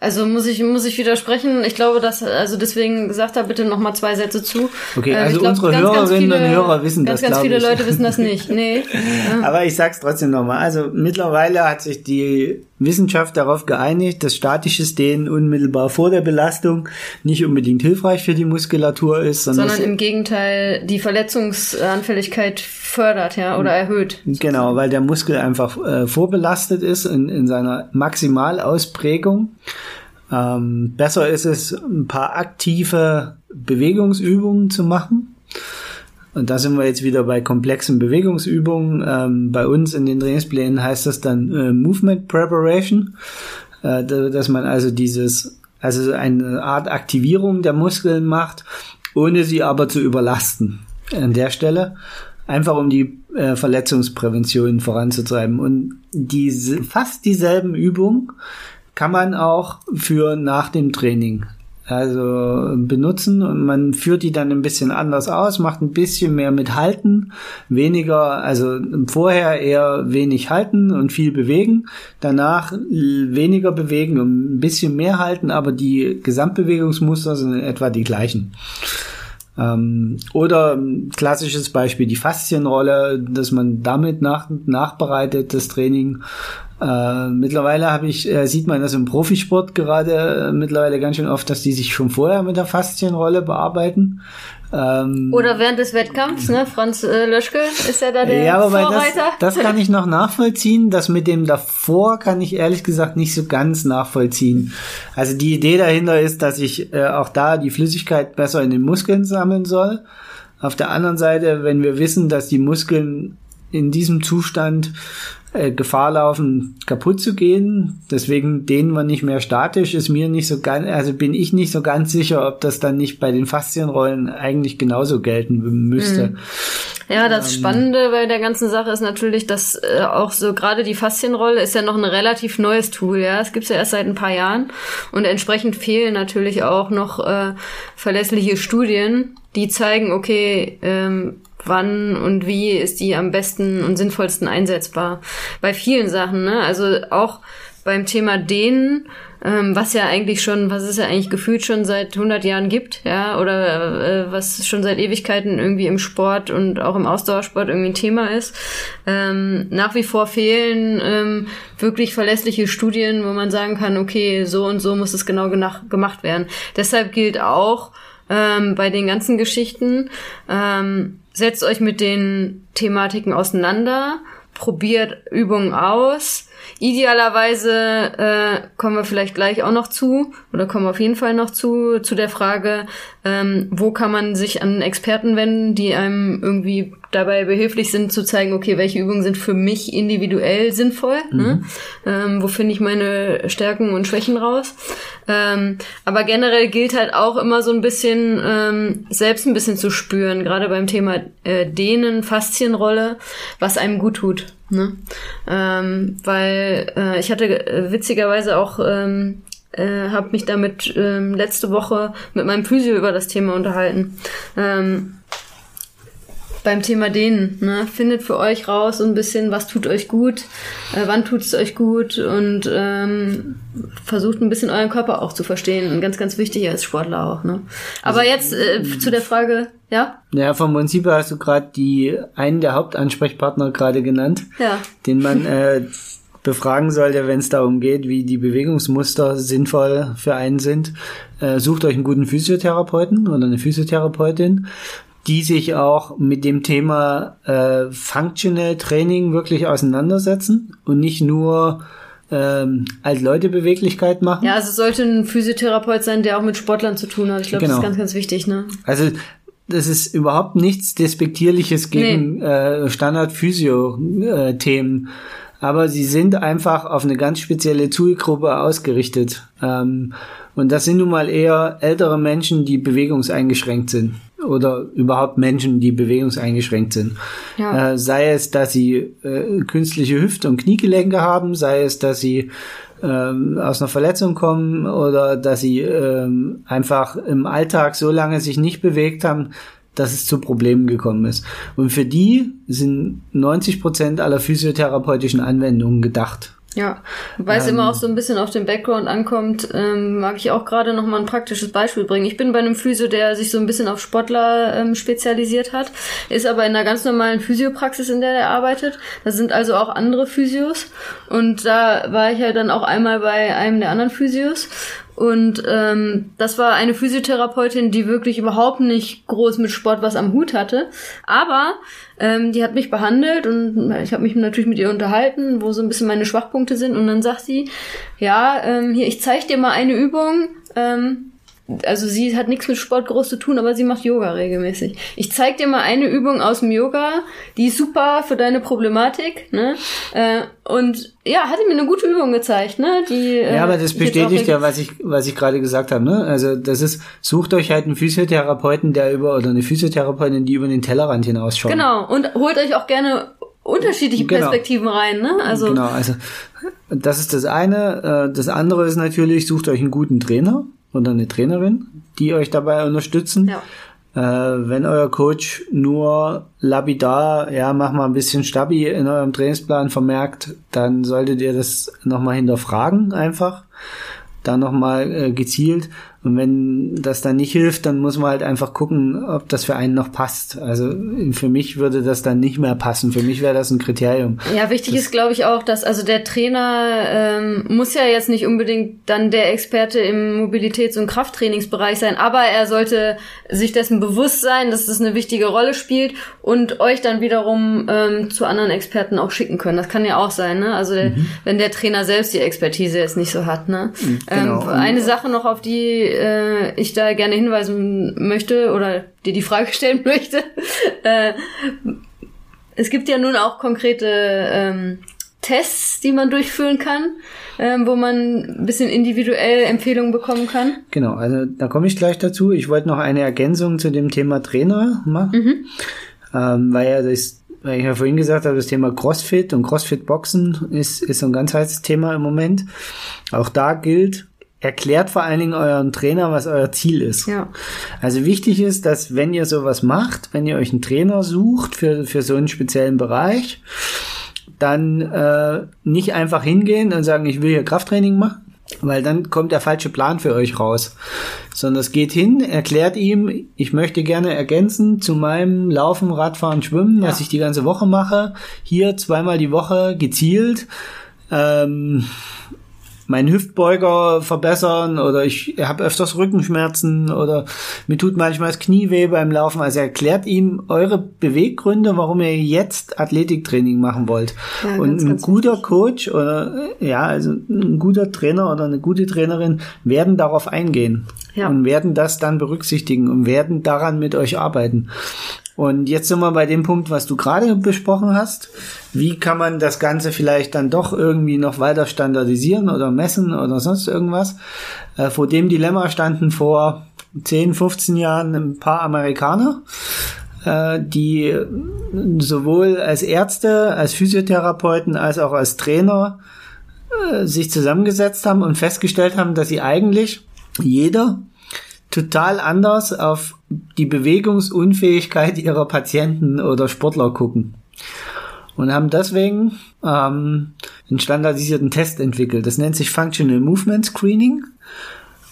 Also muss ich muss ich widersprechen. Ich glaube, dass also deswegen sagt da bitte noch mal zwei Sätze zu. Okay, äh, also glaub, unsere ganz, Hörerinnen ganz viele, und Hörer wissen ganz, das. Ganz viele ich. Leute wissen das nicht. Nee. Aber ich sag's trotzdem noch mal. Also mittlerweile hat sich die Wissenschaft darauf geeinigt, dass statisches Dehnen unmittelbar vor der Belastung nicht unbedingt hilfreich für die Muskulatur ist, sondern, sondern im Gegenteil die Verletzungsanfälligkeit fördert, ja, oder erhöht. Genau, weil der Muskel einfach äh, vorbelastet ist in, in seiner Maximalausprägung. Ähm, besser ist es, ein paar aktive Bewegungsübungen zu machen. Und da sind wir jetzt wieder bei komplexen Bewegungsübungen. Ähm, bei uns in den Trainingsplänen heißt das dann äh, Movement Preparation, äh, dass man also dieses, also eine Art Aktivierung der Muskeln macht, ohne sie aber zu überlasten an der Stelle. Einfach um die äh, Verletzungsprävention voranzutreiben. Und diese, fast dieselben Übungen kann man auch für nach dem Training also benutzen und man führt die dann ein bisschen anders aus, macht ein bisschen mehr mit Halten, weniger, also vorher eher wenig halten und viel bewegen, danach weniger bewegen und ein bisschen mehr halten, aber die Gesamtbewegungsmuster sind in etwa die gleichen. Ähm, oder klassisches Beispiel die Faszienrolle, dass man damit nach, nachbereitet, das Training. Äh, mittlerweile habe ich, äh, sieht man das im Profisport gerade äh, mittlerweile ganz schön oft, dass die sich schon vorher mit der Faszienrolle bearbeiten. Ähm, Oder während des Wettkampfs, ne? Franz äh, Löschke ist ja da der ja, aber Vorreiter. Das, das kann ich noch nachvollziehen. Das mit dem davor kann ich ehrlich gesagt nicht so ganz nachvollziehen. Also die Idee dahinter ist, dass ich äh, auch da die Flüssigkeit besser in den Muskeln sammeln soll. Auf der anderen Seite, wenn wir wissen, dass die Muskeln in diesem Zustand äh, Gefahr laufen, kaputt zu gehen. Deswegen dehnen wir nicht mehr statisch. Ist mir nicht so ganz, also bin ich nicht so ganz sicher, ob das dann nicht bei den Faszienrollen eigentlich genauso gelten müsste. Mhm. Ja, das ähm, Spannende bei der ganzen Sache ist natürlich, dass äh, auch so gerade die Faszienrolle ist ja noch ein relativ neues Tool, ja. Es gibt's ja erst seit ein paar Jahren und entsprechend fehlen natürlich auch noch äh, verlässliche Studien, die zeigen, okay, ähm, wann und wie ist die am besten und sinnvollsten einsetzbar. Bei vielen Sachen, ne? Also auch beim Thema Dehnen, ähm, was ja eigentlich schon, was es ja eigentlich gefühlt schon seit 100 Jahren gibt, ja, oder äh, was schon seit Ewigkeiten irgendwie im Sport und auch im Ausdauersport irgendwie ein Thema ist. Ähm, nach wie vor fehlen ähm, wirklich verlässliche Studien, wo man sagen kann, okay, so und so muss es genau gemacht werden. Deshalb gilt auch, ähm, bei den ganzen Geschichten. Ähm, setzt euch mit den Thematiken auseinander, probiert Übungen aus. Idealerweise äh, kommen wir vielleicht gleich auch noch zu, oder kommen wir auf jeden Fall noch zu, zu der Frage, ähm, wo kann man sich an Experten wenden, die einem irgendwie dabei behilflich sind, zu zeigen, okay, welche Übungen sind für mich individuell sinnvoll, ne? mhm. ne? ähm, wo finde ich meine Stärken und Schwächen raus. Ähm, aber generell gilt halt auch immer so ein bisschen, ähm, selbst ein bisschen zu spüren, gerade beim Thema äh, Dehnen, Faszienrolle, was einem gut tut. Ne? Ähm, weil äh, ich hatte äh, witzigerweise auch ähm, äh, habe mich damit ähm, letzte Woche mit meinem Physio über das Thema unterhalten. Ähm, beim Thema Dehnen, ne? Findet für euch raus so ein bisschen, was tut euch gut, äh, wann tut es euch gut und ähm, versucht ein bisschen euren Körper auch zu verstehen. Und ganz, ganz wichtig als Sportler auch, ne? Aber also, jetzt äh, zu der Frage, ja? Ja, vom Prinzip hast du gerade die einen der Hauptansprechpartner gerade genannt, ja. den man äh, befragen sollte, wenn es darum geht, wie die Bewegungsmuster sinnvoll für einen sind, äh, sucht euch einen guten Physiotherapeuten oder eine Physiotherapeutin, die sich auch mit dem Thema äh, Functional Training wirklich auseinandersetzen und nicht nur ähm, als Leute Beweglichkeit machen. Ja, also es sollte ein Physiotherapeut sein, der auch mit Sportlern zu tun hat. Ich glaube, genau. das ist genau. ganz, ganz wichtig. Ne? Also das ist überhaupt nichts Despektierliches gegen nee. äh, Standard-Physio-Themen. Äh, aber sie sind einfach auf eine ganz spezielle Zielgruppe ausgerichtet. Ähm, und das sind nun mal eher ältere Menschen, die bewegungseingeschränkt sind. Oder überhaupt Menschen, die bewegungseingeschränkt sind. Ja. Äh, sei es, dass sie äh, künstliche Hüft- und Kniegelenke haben, sei es, dass sie ähm, aus einer Verletzung kommen oder dass sie ähm, einfach im Alltag so lange sich nicht bewegt haben, dass es zu Problemen gekommen ist. Und für die sind 90 Prozent aller physiotherapeutischen Anwendungen gedacht. Ja, weil es ähm, immer auch so ein bisschen auf den Background ankommt, ähm, mag ich auch gerade noch mal ein praktisches Beispiel bringen. Ich bin bei einem Physio, der sich so ein bisschen auf Sportler ähm, spezialisiert hat, ist aber in einer ganz normalen Physiopraxis, in der er arbeitet. Da sind also auch andere Physios und da war ich ja dann auch einmal bei einem der anderen Physios und ähm, das war eine Physiotherapeutin, die wirklich überhaupt nicht groß mit Sport was am Hut hatte. Aber ähm, die hat mich behandelt und ich habe mich natürlich mit ihr unterhalten, wo so ein bisschen meine Schwachpunkte sind. Und dann sagt sie, ja, ähm, hier, ich zeige dir mal eine Übung. Ähm, also sie hat nichts mit Sport groß zu tun, aber sie macht Yoga regelmäßig. Ich zeig dir mal eine Übung aus dem Yoga, die ist super für deine Problematik, ne? Äh, und ja, hat mir eine gute Übung gezeigt, ne? Die, äh, ja, aber das bestätigt ja, was ich, was ich gerade gesagt habe, ne? Also das ist, sucht euch halt einen Physiotherapeuten, der über, oder eine Physiotherapeutin, die über den Tellerrand hinausschaut. Genau, und holt euch auch gerne unterschiedliche genau. Perspektiven rein, ne? Also genau, also das ist das eine. Äh, das andere ist natürlich, sucht euch einen guten Trainer oder eine Trainerin, die euch dabei unterstützen. Ja. Äh, wenn euer Coach nur lapidar, ja, mach mal ein bisschen Stabi in eurem Trainingsplan vermerkt, dann solltet ihr das nochmal hinterfragen einfach. Da nochmal äh, gezielt und wenn das dann nicht hilft, dann muss man halt einfach gucken, ob das für einen noch passt. Also für mich würde das dann nicht mehr passen. Für mich wäre das ein Kriterium. Ja, wichtig das ist, glaube ich, auch, dass also der Trainer ähm, muss ja jetzt nicht unbedingt dann der Experte im Mobilitäts- und Krafttrainingsbereich sein, aber er sollte sich dessen bewusst sein, dass das eine wichtige Rolle spielt und euch dann wiederum ähm, zu anderen Experten auch schicken können. Das kann ja auch sein, ne? Also mhm. wenn der Trainer selbst die Expertise jetzt nicht so hat, ne? Genau. Ähm, eine Sache noch, auf die äh, ich da gerne hinweisen möchte oder dir die Frage stellen möchte. äh, es gibt ja nun auch konkrete ähm, Tests, die man durchführen kann, ähm, wo man ein bisschen individuell Empfehlungen bekommen kann. Genau, also da komme ich gleich dazu. Ich wollte noch eine Ergänzung zu dem Thema Trainer machen, mhm. ähm, weil ja das weil ich ja vorhin gesagt habe, das Thema CrossFit und CrossFit-Boxen ist, ist so ein ganz heißes Thema im Moment. Auch da gilt, erklärt vor allen Dingen euren Trainer, was euer Ziel ist. Ja. Also wichtig ist, dass wenn ihr sowas macht, wenn ihr euch einen Trainer sucht für, für so einen speziellen Bereich, dann äh, nicht einfach hingehen und sagen, ich will hier Krafttraining machen, weil dann kommt der falsche Plan für euch raus. Sondern es geht hin, erklärt ihm, ich möchte gerne ergänzen zu meinem Laufen, Radfahren, Schwimmen, ja. was ich die ganze Woche mache, hier zweimal die Woche gezielt. Ähm, meinen Hüftbeuger verbessern oder ich habe öfters Rückenschmerzen oder mir tut manchmal das Knie weh beim Laufen. Also erklärt ihm eure Beweggründe, warum ihr jetzt Athletiktraining machen wollt. Ja, und ganz, ein ganz guter wichtig. Coach oder ja, also ein guter Trainer oder eine gute Trainerin werden darauf eingehen ja. und werden das dann berücksichtigen und werden daran mit euch arbeiten. Und jetzt sind wir bei dem Punkt, was du gerade besprochen hast. Wie kann man das Ganze vielleicht dann doch irgendwie noch weiter standardisieren oder messen oder sonst irgendwas? Äh, vor dem Dilemma standen vor 10, 15 Jahren ein paar Amerikaner, äh, die sowohl als Ärzte, als Physiotherapeuten, als auch als Trainer äh, sich zusammengesetzt haben und festgestellt haben, dass sie eigentlich jeder total anders auf die Bewegungsunfähigkeit ihrer Patienten oder Sportler gucken. Und haben deswegen ähm, einen standardisierten Test entwickelt. Das nennt sich Functional Movement Screening.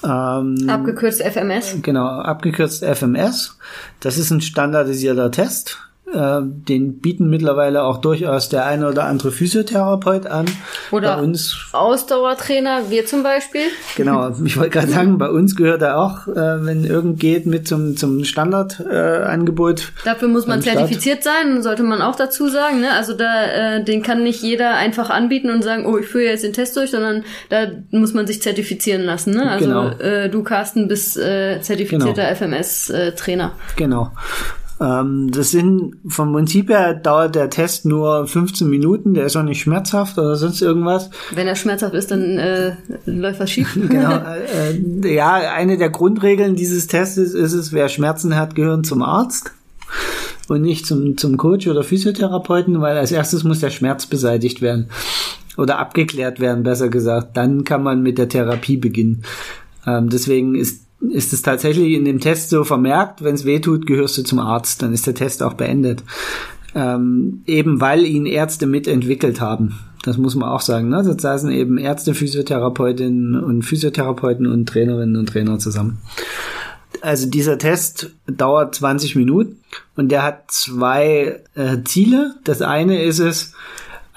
Ähm, abgekürzt FMS. Genau, abgekürzt FMS. Das ist ein standardisierter Test. Äh, den bieten mittlerweile auch durchaus der eine oder andere Physiotherapeut an. Oder bei uns, Ausdauertrainer, wir zum Beispiel. Genau, ich wollte gerade sagen, bei uns gehört er auch, äh, wenn irgend geht, mit zum, zum Standardangebot. Äh, Dafür muss man zertifiziert sein, sollte man auch dazu sagen. Ne? Also da, äh, den kann nicht jeder einfach anbieten und sagen, oh, ich führe jetzt den Test durch, sondern da muss man sich zertifizieren lassen. Ne? Also genau. äh, du, Carsten, bist äh, zertifizierter genau. FMS-Trainer. Genau. Ähm, das sind vom Prinzip her dauert der Test nur 15 Minuten, der ist auch nicht schmerzhaft oder sonst irgendwas. Wenn er schmerzhaft ist, dann äh, läuft was schief. genau. Äh, äh, ja, eine der Grundregeln dieses Testes ist es, wer Schmerzen hat, gehören zum Arzt und nicht zum, zum Coach oder Physiotherapeuten, weil als erstes muss der Schmerz beseitigt werden. oder abgeklärt werden, besser gesagt. Dann kann man mit der Therapie beginnen. Ähm, deswegen ist ist es tatsächlich in dem Test so vermerkt, wenn es weh tut, gehörst du zum Arzt, dann ist der Test auch beendet. Ähm, eben weil ihn Ärzte mitentwickelt haben. Das muss man auch sagen. Ne? Da saßen eben Ärzte, Physiotherapeutinnen und Physiotherapeuten und Trainerinnen und Trainer zusammen. Also dieser Test dauert 20 Minuten und der hat zwei äh, Ziele. Das eine ist es,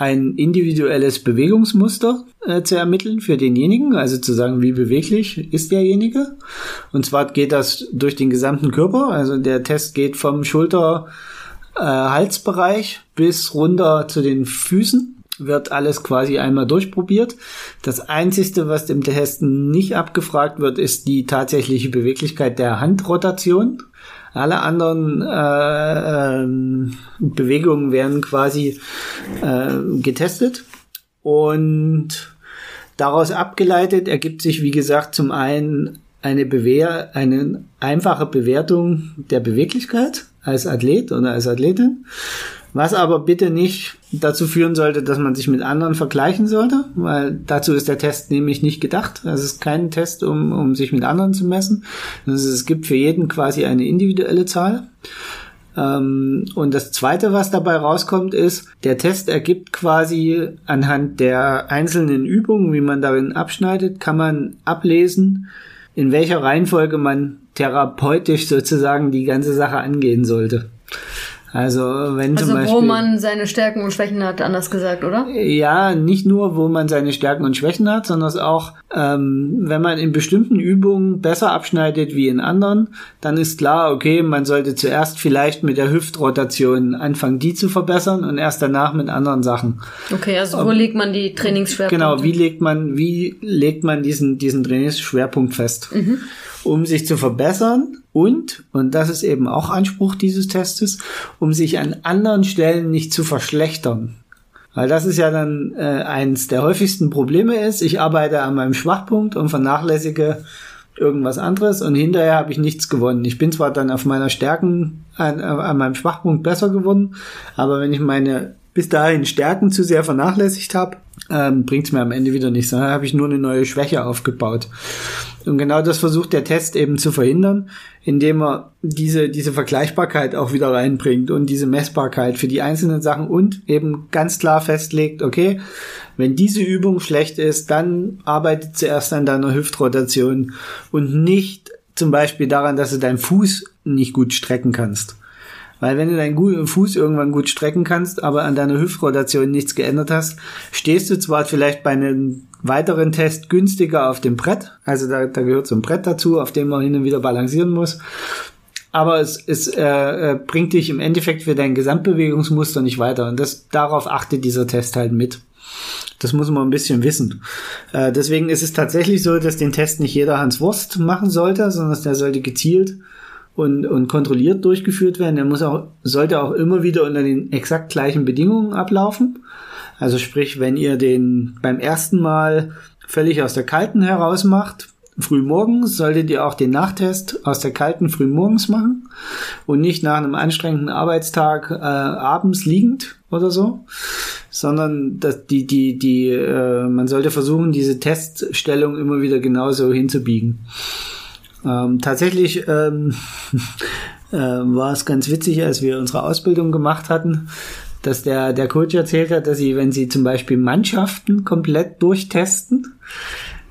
ein individuelles Bewegungsmuster äh, zu ermitteln für denjenigen, also zu sagen, wie beweglich ist derjenige. Und zwar geht das durch den gesamten Körper. Also der Test geht vom Schulter-Halsbereich äh, bis runter zu den Füßen wird alles quasi einmal durchprobiert. Das Einzige, was dem Test nicht abgefragt wird, ist die tatsächliche Beweglichkeit der Handrotation. Alle anderen äh, äh, Bewegungen werden quasi äh, getestet und daraus abgeleitet ergibt sich, wie gesagt, zum einen eine, Bewehr, eine einfache Bewertung der Beweglichkeit als Athlet oder als Athletin was aber bitte nicht dazu führen sollte, dass man sich mit anderen vergleichen sollte, weil dazu ist der Test nämlich nicht gedacht. Es ist kein Test, um, um sich mit anderen zu messen. Also es gibt für jeden quasi eine individuelle Zahl. Ähm, und das Zweite, was dabei rauskommt, ist, der Test ergibt quasi anhand der einzelnen Übungen, wie man darin abschneidet, kann man ablesen, in welcher Reihenfolge man therapeutisch sozusagen die ganze Sache angehen sollte. Also wenn also zum Beispiel, wo man seine Stärken und Schwächen hat, anders gesagt, oder? Ja, nicht nur, wo man seine Stärken und Schwächen hat, sondern auch, ähm, wenn man in bestimmten Übungen besser abschneidet wie in anderen, dann ist klar, okay, man sollte zuerst vielleicht mit der Hüftrotation anfangen, die zu verbessern und erst danach mit anderen Sachen. Okay, also wo um, legt man die Trainingsschwerpunkte? Genau, wie legt man, wie legt man diesen, diesen Trainingsschwerpunkt fest? Mhm um sich zu verbessern und, und das ist eben auch Anspruch dieses Testes, um sich an anderen Stellen nicht zu verschlechtern. Weil das ist ja dann äh, eins der häufigsten Probleme ist, ich arbeite an meinem Schwachpunkt und vernachlässige irgendwas anderes und hinterher habe ich nichts gewonnen. Ich bin zwar dann auf meiner Stärken, an, an meinem Schwachpunkt besser geworden, aber wenn ich meine bis dahin Stärken zu sehr vernachlässigt habe, ähm, bringt es mir am Ende wieder nichts. Dann habe ich nur eine neue Schwäche aufgebaut. Und genau das versucht der Test eben zu verhindern, indem er diese, diese Vergleichbarkeit auch wieder reinbringt und diese Messbarkeit für die einzelnen Sachen und eben ganz klar festlegt, okay, wenn diese Übung schlecht ist, dann arbeitet zuerst an deiner Hüftrotation und nicht zum Beispiel daran, dass du deinen Fuß nicht gut strecken kannst. Weil wenn du deinen Fuß irgendwann gut strecken kannst, aber an deiner Hüftrotation nichts geändert hast, stehst du zwar vielleicht bei einem weiteren Test günstiger auf dem Brett, also da, da gehört so ein Brett dazu, auf dem man hin und wieder balancieren muss, aber es, es äh, äh, bringt dich im Endeffekt für dein Gesamtbewegungsmuster nicht weiter und das darauf achtet dieser Test halt mit. Das muss man ein bisschen wissen. Äh, deswegen ist es tatsächlich so, dass den Test nicht jeder Hans Wurst machen sollte, sondern der sollte gezielt und, und kontrolliert durchgeführt werden. Der muss auch, sollte auch immer wieder unter den exakt gleichen Bedingungen ablaufen. Also sprich, wenn ihr den beim ersten Mal völlig aus der kalten heraus macht, frühmorgens, solltet ihr auch den Nachtest aus der kalten frühmorgens machen und nicht nach einem anstrengenden Arbeitstag äh, abends liegend oder so, sondern dass die die die äh, man sollte versuchen diese Teststellung immer wieder genauso hinzubiegen. Ähm, tatsächlich ähm, äh, war es ganz witzig, als wir unsere Ausbildung gemacht hatten, dass der, der Coach erzählt hat, dass sie, wenn sie zum Beispiel Mannschaften komplett durchtesten,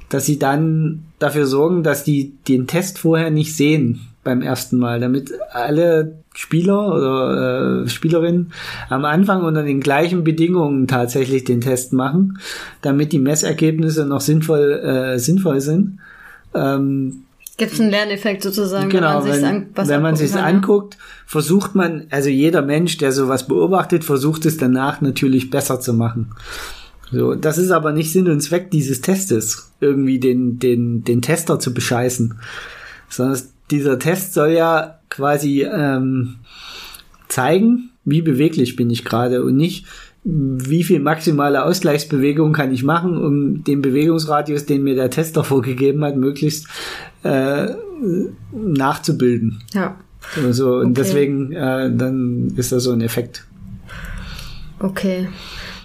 dass sie dann dafür sorgen, dass die den Test vorher nicht sehen beim ersten Mal, damit alle Spieler oder äh, Spielerinnen am Anfang unter den gleichen Bedingungen tatsächlich den Test machen, damit die Messergebnisse noch sinnvoll äh, sinnvoll sind. Ähm, Gibt es einen Lerneffekt sozusagen, genau, wenn man sich wenn man sich anguckt, versucht man, also jeder Mensch, der sowas beobachtet, versucht es danach natürlich besser zu machen. So, das ist aber nicht Sinn und Zweck dieses Testes, irgendwie den den den Tester zu bescheißen, sondern dieser Test soll ja quasi ähm, zeigen, wie beweglich bin ich gerade und nicht wie viel maximale Ausgleichsbewegung kann ich machen, um den Bewegungsradius, den mir der Tester vorgegeben hat, möglichst äh, nachzubilden. Ja. Also, und okay. deswegen, äh, dann ist das so ein Effekt. Okay.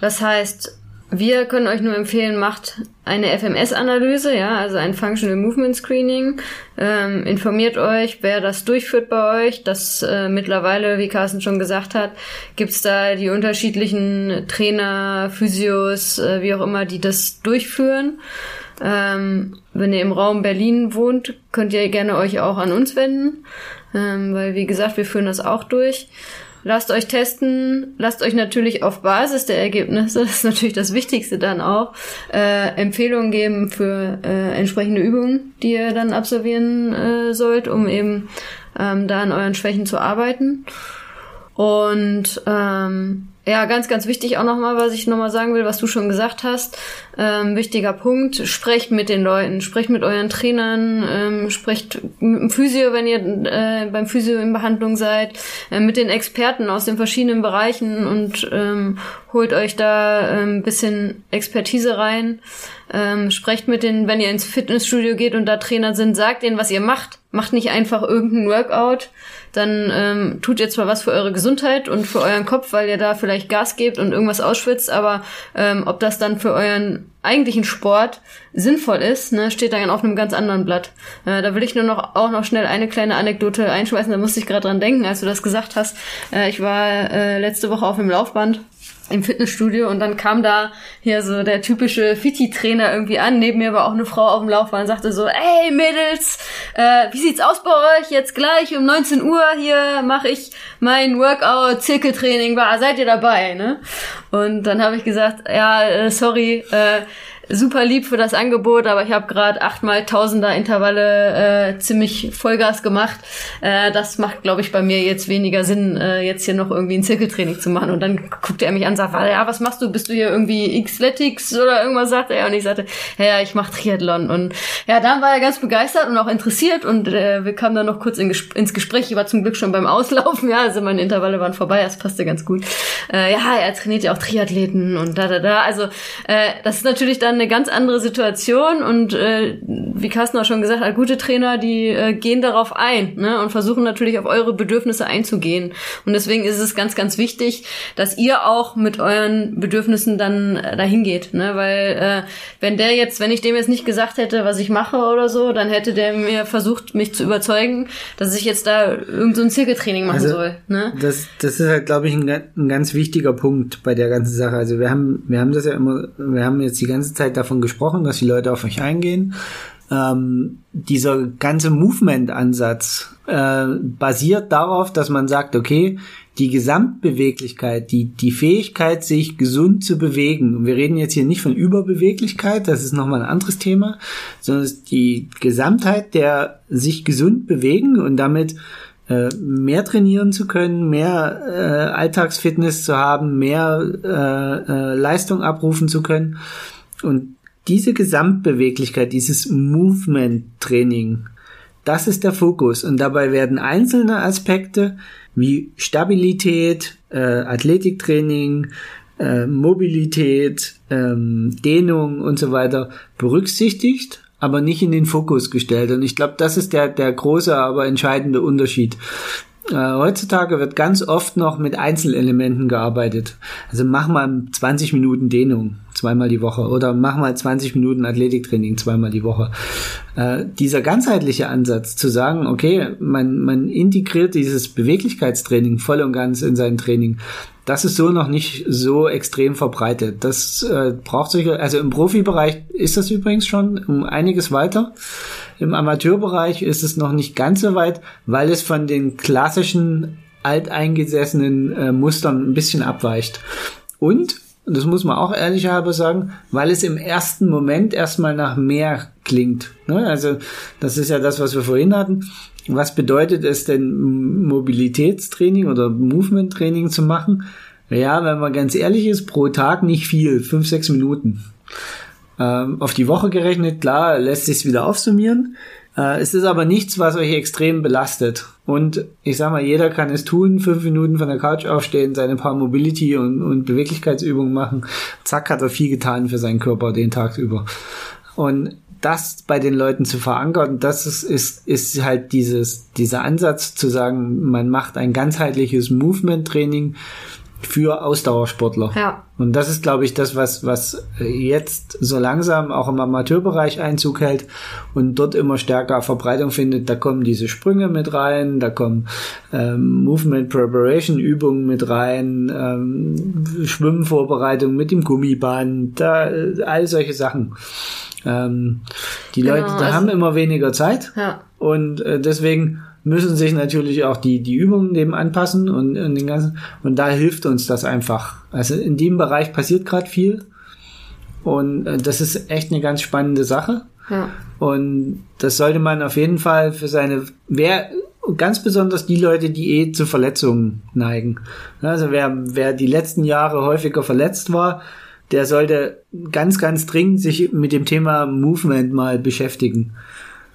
Das heißt, wir können euch nur empfehlen, macht eine FMS-Analyse, ja, also ein Functional Movement Screening. Ähm, informiert euch, wer das durchführt bei euch. Das äh, mittlerweile, wie Carsten schon gesagt hat, gibt's da die unterschiedlichen Trainer, Physios, äh, wie auch immer, die das durchführen. Ähm, wenn ihr im Raum Berlin wohnt, könnt ihr gerne euch auch an uns wenden, ähm, weil wie gesagt, wir führen das auch durch. Lasst euch testen, lasst euch natürlich auf Basis der Ergebnisse, das ist natürlich das Wichtigste dann auch, äh, Empfehlungen geben für äh, entsprechende Übungen, die ihr dann absolvieren äh, sollt, um eben ähm, da an euren Schwächen zu arbeiten. Und ähm, ja, ganz, ganz wichtig auch nochmal, was ich nochmal sagen will, was du schon gesagt hast. Ähm, wichtiger Punkt, sprecht mit den Leuten, sprecht mit euren Trainern, ähm, sprecht mit dem Physio, wenn ihr äh, beim Physio in Behandlung seid, äh, mit den Experten aus den verschiedenen Bereichen und ähm, holt euch da ein ähm, bisschen Expertise rein. Ähm, sprecht mit den, wenn ihr ins Fitnessstudio geht und da Trainer sind, sagt ihnen, was ihr macht. Macht nicht einfach irgendein Workout dann ähm, tut ihr zwar was für eure Gesundheit und für euren Kopf, weil ihr da vielleicht Gas gebt und irgendwas ausschwitzt, aber ähm, ob das dann für euren eigentlichen Sport sinnvoll ist, ne, steht dann auf einem ganz anderen Blatt. Äh, da will ich nur noch auch noch schnell eine kleine Anekdote einschmeißen, da musste ich gerade dran denken, als du das gesagt hast. Äh, ich war äh, letzte Woche auf dem Laufband im Fitnessstudio und dann kam da hier so der typische Fiti-Trainer irgendwie an. Neben mir war auch eine Frau auf dem Laufband und sagte so, ey Mädels, äh, wie sieht's aus bei euch? Jetzt gleich um 19 Uhr hier mache ich mein Workout, Zirkeltraining, war, seid ihr dabei? Ne? Und dann habe ich gesagt, ja, äh, sorry, äh, super lieb für das Angebot, aber ich habe gerade achtmal Tausender Intervalle äh, ziemlich Vollgas gemacht. Äh, das macht, glaube ich, bei mir jetzt weniger Sinn, äh, jetzt hier noch irgendwie ein Zirkeltraining zu machen. Und dann guckte er mich an und sagte, ja, was machst du? Bist du hier irgendwie Xletics oder irgendwas? sagte er. Und ich sagte, ja, ich mache Triathlon. Und ja, dann war er ganz begeistert und auch interessiert und äh, wir kamen dann noch kurz in Ges ins Gespräch. Ich war zum Glück schon beim Auslaufen, ja, also meine Intervalle waren vorbei, das passte ganz gut. Äh, ja, er trainiert ja auch Triathleten und da, da, da. Also äh, das ist natürlich dann eine ganz andere Situation und äh, wie Carsten auch schon gesagt hat, gute Trainer, die äh, gehen darauf ein ne, und versuchen natürlich auf eure Bedürfnisse einzugehen. Und deswegen ist es ganz, ganz wichtig, dass ihr auch mit euren Bedürfnissen dann äh, dahin geht. Ne? Weil äh, wenn der jetzt, wenn ich dem jetzt nicht gesagt hätte, was ich mache oder so, dann hätte der mir versucht, mich zu überzeugen, dass ich jetzt da irgendein so Zirkeltraining machen also, soll. Ne? Das, das ist halt, glaube ich, ein, ein ganz wichtiger Punkt bei der ganzen Sache. Also wir haben, wir haben das ja immer, wir haben jetzt die ganze Zeit davon gesprochen, dass die Leute auf euch eingehen. Ähm, dieser ganze Movement-Ansatz äh, basiert darauf, dass man sagt, okay, die Gesamtbeweglichkeit, die, die Fähigkeit, sich gesund zu bewegen, wir reden jetzt hier nicht von Überbeweglichkeit, das ist nochmal ein anderes Thema, sondern die Gesamtheit der sich gesund bewegen und damit äh, mehr trainieren zu können, mehr äh, Alltagsfitness zu haben, mehr äh, äh, Leistung abrufen zu können. Und diese Gesamtbeweglichkeit, dieses Movement-Training, das ist der Fokus. Und dabei werden einzelne Aspekte wie Stabilität, äh, Athletiktraining, äh, Mobilität, ähm, Dehnung und so weiter berücksichtigt, aber nicht in den Fokus gestellt. Und ich glaube, das ist der, der große, aber entscheidende Unterschied. Äh, heutzutage wird ganz oft noch mit Einzelelementen gearbeitet. Also mach mal 20 Minuten Dehnung zweimal die Woche oder mach mal 20 Minuten Athletiktraining zweimal die Woche. Äh, dieser ganzheitliche Ansatz zu sagen, okay, man, man integriert dieses Beweglichkeitstraining voll und ganz in sein Training, das ist so noch nicht so extrem verbreitet. Das äh, braucht sicher, also im Profibereich ist das übrigens schon um einiges weiter. Im Amateurbereich ist es noch nicht ganz so weit, weil es von den klassischen alteingesessenen äh, Mustern ein bisschen abweicht. Und, und das muss man auch ehrlicherweise sagen, weil es im ersten Moment erstmal nach mehr klingt. Ne? Also das ist ja das, was wir vorhin hatten. Was bedeutet es denn, Mobilitätstraining oder Movement-Training zu machen? Ja, wenn man ganz ehrlich ist, pro Tag nicht viel, fünf, sechs Minuten. Ähm, auf die Woche gerechnet, klar, lässt sich wieder aufsummieren. Äh, es ist aber nichts, was euch extrem belastet. Und ich sag mal, jeder kann es tun, fünf Minuten von der Couch aufstehen, seine paar Mobility- und, und Beweglichkeitsübungen machen. Zack, hat er viel getan für seinen Körper den Tag über. Und das bei den Leuten zu verankern, das ist, ist, ist halt dieses, dieser Ansatz zu sagen, man macht ein ganzheitliches Movement-Training, für Ausdauersportler. Ja. Und das ist, glaube ich, das, was, was jetzt so langsam auch im Amateurbereich Einzug hält und dort immer stärker Verbreitung findet. Da kommen diese Sprünge mit rein, da kommen ähm, Movement Preparation Übungen mit rein, ähm, Schwimmvorbereitung mit dem Gummiband, da, äh, all solche Sachen. Ähm, die Genau, Leute also- haben immer weniger Zeit Ja. und äh, deswegen müssen sich natürlich auch die, die Übungen dem anpassen und, und den ganzen, und da hilft uns das einfach. Also in dem Bereich passiert gerade viel und äh, das ist echt eine ganz spannende Sache. Ja. Und das sollte man auf jeden Fall für seine, wer, ganz besonders die Leute, die eh zu Verletzungen neigen. Also wer, wer die letzten Jahre häufiger verletzt war, der sollte ganz, ganz dringend sich mit dem Thema Movement mal beschäftigen.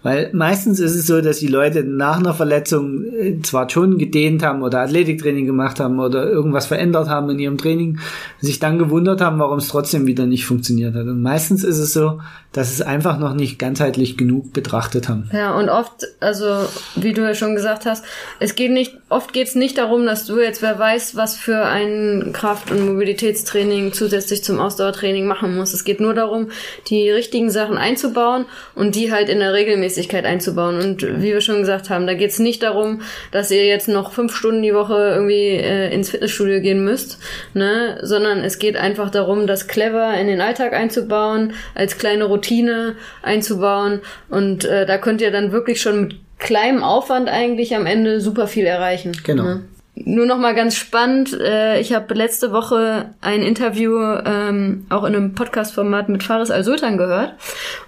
Weil meistens ist es so, dass die Leute nach einer Verletzung äh, zwar schon gedehnt haben oder Athletiktraining gemacht haben oder irgendwas verändert haben in ihrem Training, sich dann gewundert haben, warum es trotzdem wieder nicht funktioniert hat. Und meistens ist es so, dass es einfach noch nicht ganzheitlich genug betrachtet haben. Ja, und oft, also wie du ja schon gesagt hast, es geht nicht, oft geht es nicht darum, dass du jetzt, wer weiß, was für ein Kraft- und Mobilitätstraining zusätzlich zum Ausdauertraining machen musst. Es geht nur darum, die richtigen Sachen einzubauen und die halt in der Regelmäßigkeit einzubauen. Und wie wir schon gesagt haben, da geht es nicht darum, dass ihr jetzt noch fünf Stunden die Woche irgendwie äh, ins Fitnessstudio gehen müsst, ne, sondern es geht einfach darum, das clever in den Alltag einzubauen, als kleine Routine einzubauen. Und äh, da könnt ihr dann wirklich schon mit kleinem Aufwand eigentlich am Ende super viel erreichen. Genau. Ne? Nur noch mal ganz spannend, äh, ich habe letzte Woche ein Interview ähm, auch in einem Podcast-Format mit Faris Al-Sultan gehört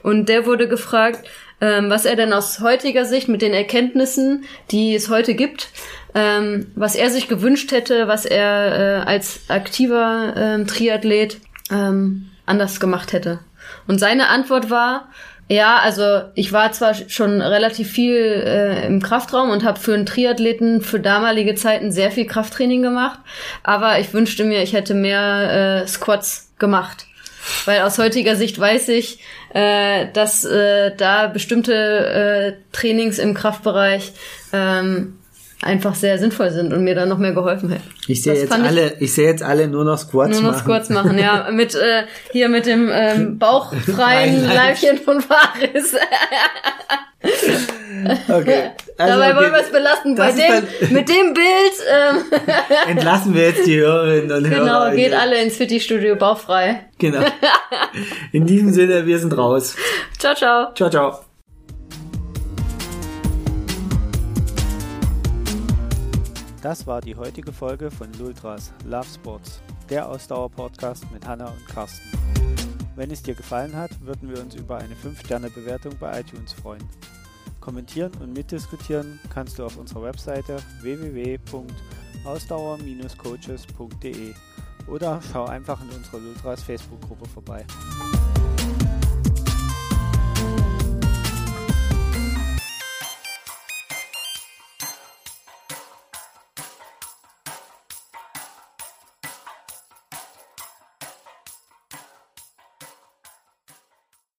und der wurde gefragt, ähm, was er denn aus heutiger Sicht mit den Erkenntnissen, die es heute gibt, ähm, was er sich gewünscht hätte, was er äh, als aktiver ähm, Triathlet ähm, anders gemacht hätte. Und seine Antwort war, ja, also ich war zwar schon relativ viel äh, im Kraftraum und habe für einen Triathleten für damalige Zeiten sehr viel Krafttraining gemacht, aber ich wünschte mir, ich hätte mehr äh, Squats gemacht. Weil aus heutiger Sicht weiß ich, äh, dass äh, da bestimmte äh, Trainings im Kraftbereich ähm, einfach sehr sinnvoll sind und mir dann noch mehr geholfen hätten. Ich sehe jetzt fand ich- alle, ich sehe jetzt alle nur noch Squats Nur noch machen. Squats machen, ja. Mit äh, hier mit dem ähm, bauchfreien Freien Leib. Leibchen von Faris. Okay. Also, Dabei wollen okay. wir es belasten. Bei Das dem, mit dem Bild, ähm, Entlassen wir jetzt die Hörerinnen und Hörer. genau, geht alle ins Fitty-Studio bauchfrei. Genau. In diesem Sinne, wir sind raus. Ciao, ciao. Ciao, ciao. Das war die heutige Folge von Lultras Love Sports, der Ausdauer-Podcast mit Hanna und Carsten. Wenn es dir gefallen hat, würden wir uns über eine 5-Sterne-Bewertung bei iTunes freuen. Kommentieren und mitdiskutieren kannst du auf unserer Webseite www.ausdauer-coaches.de oder schau einfach in unserer Lultras Facebook-Gruppe vorbei.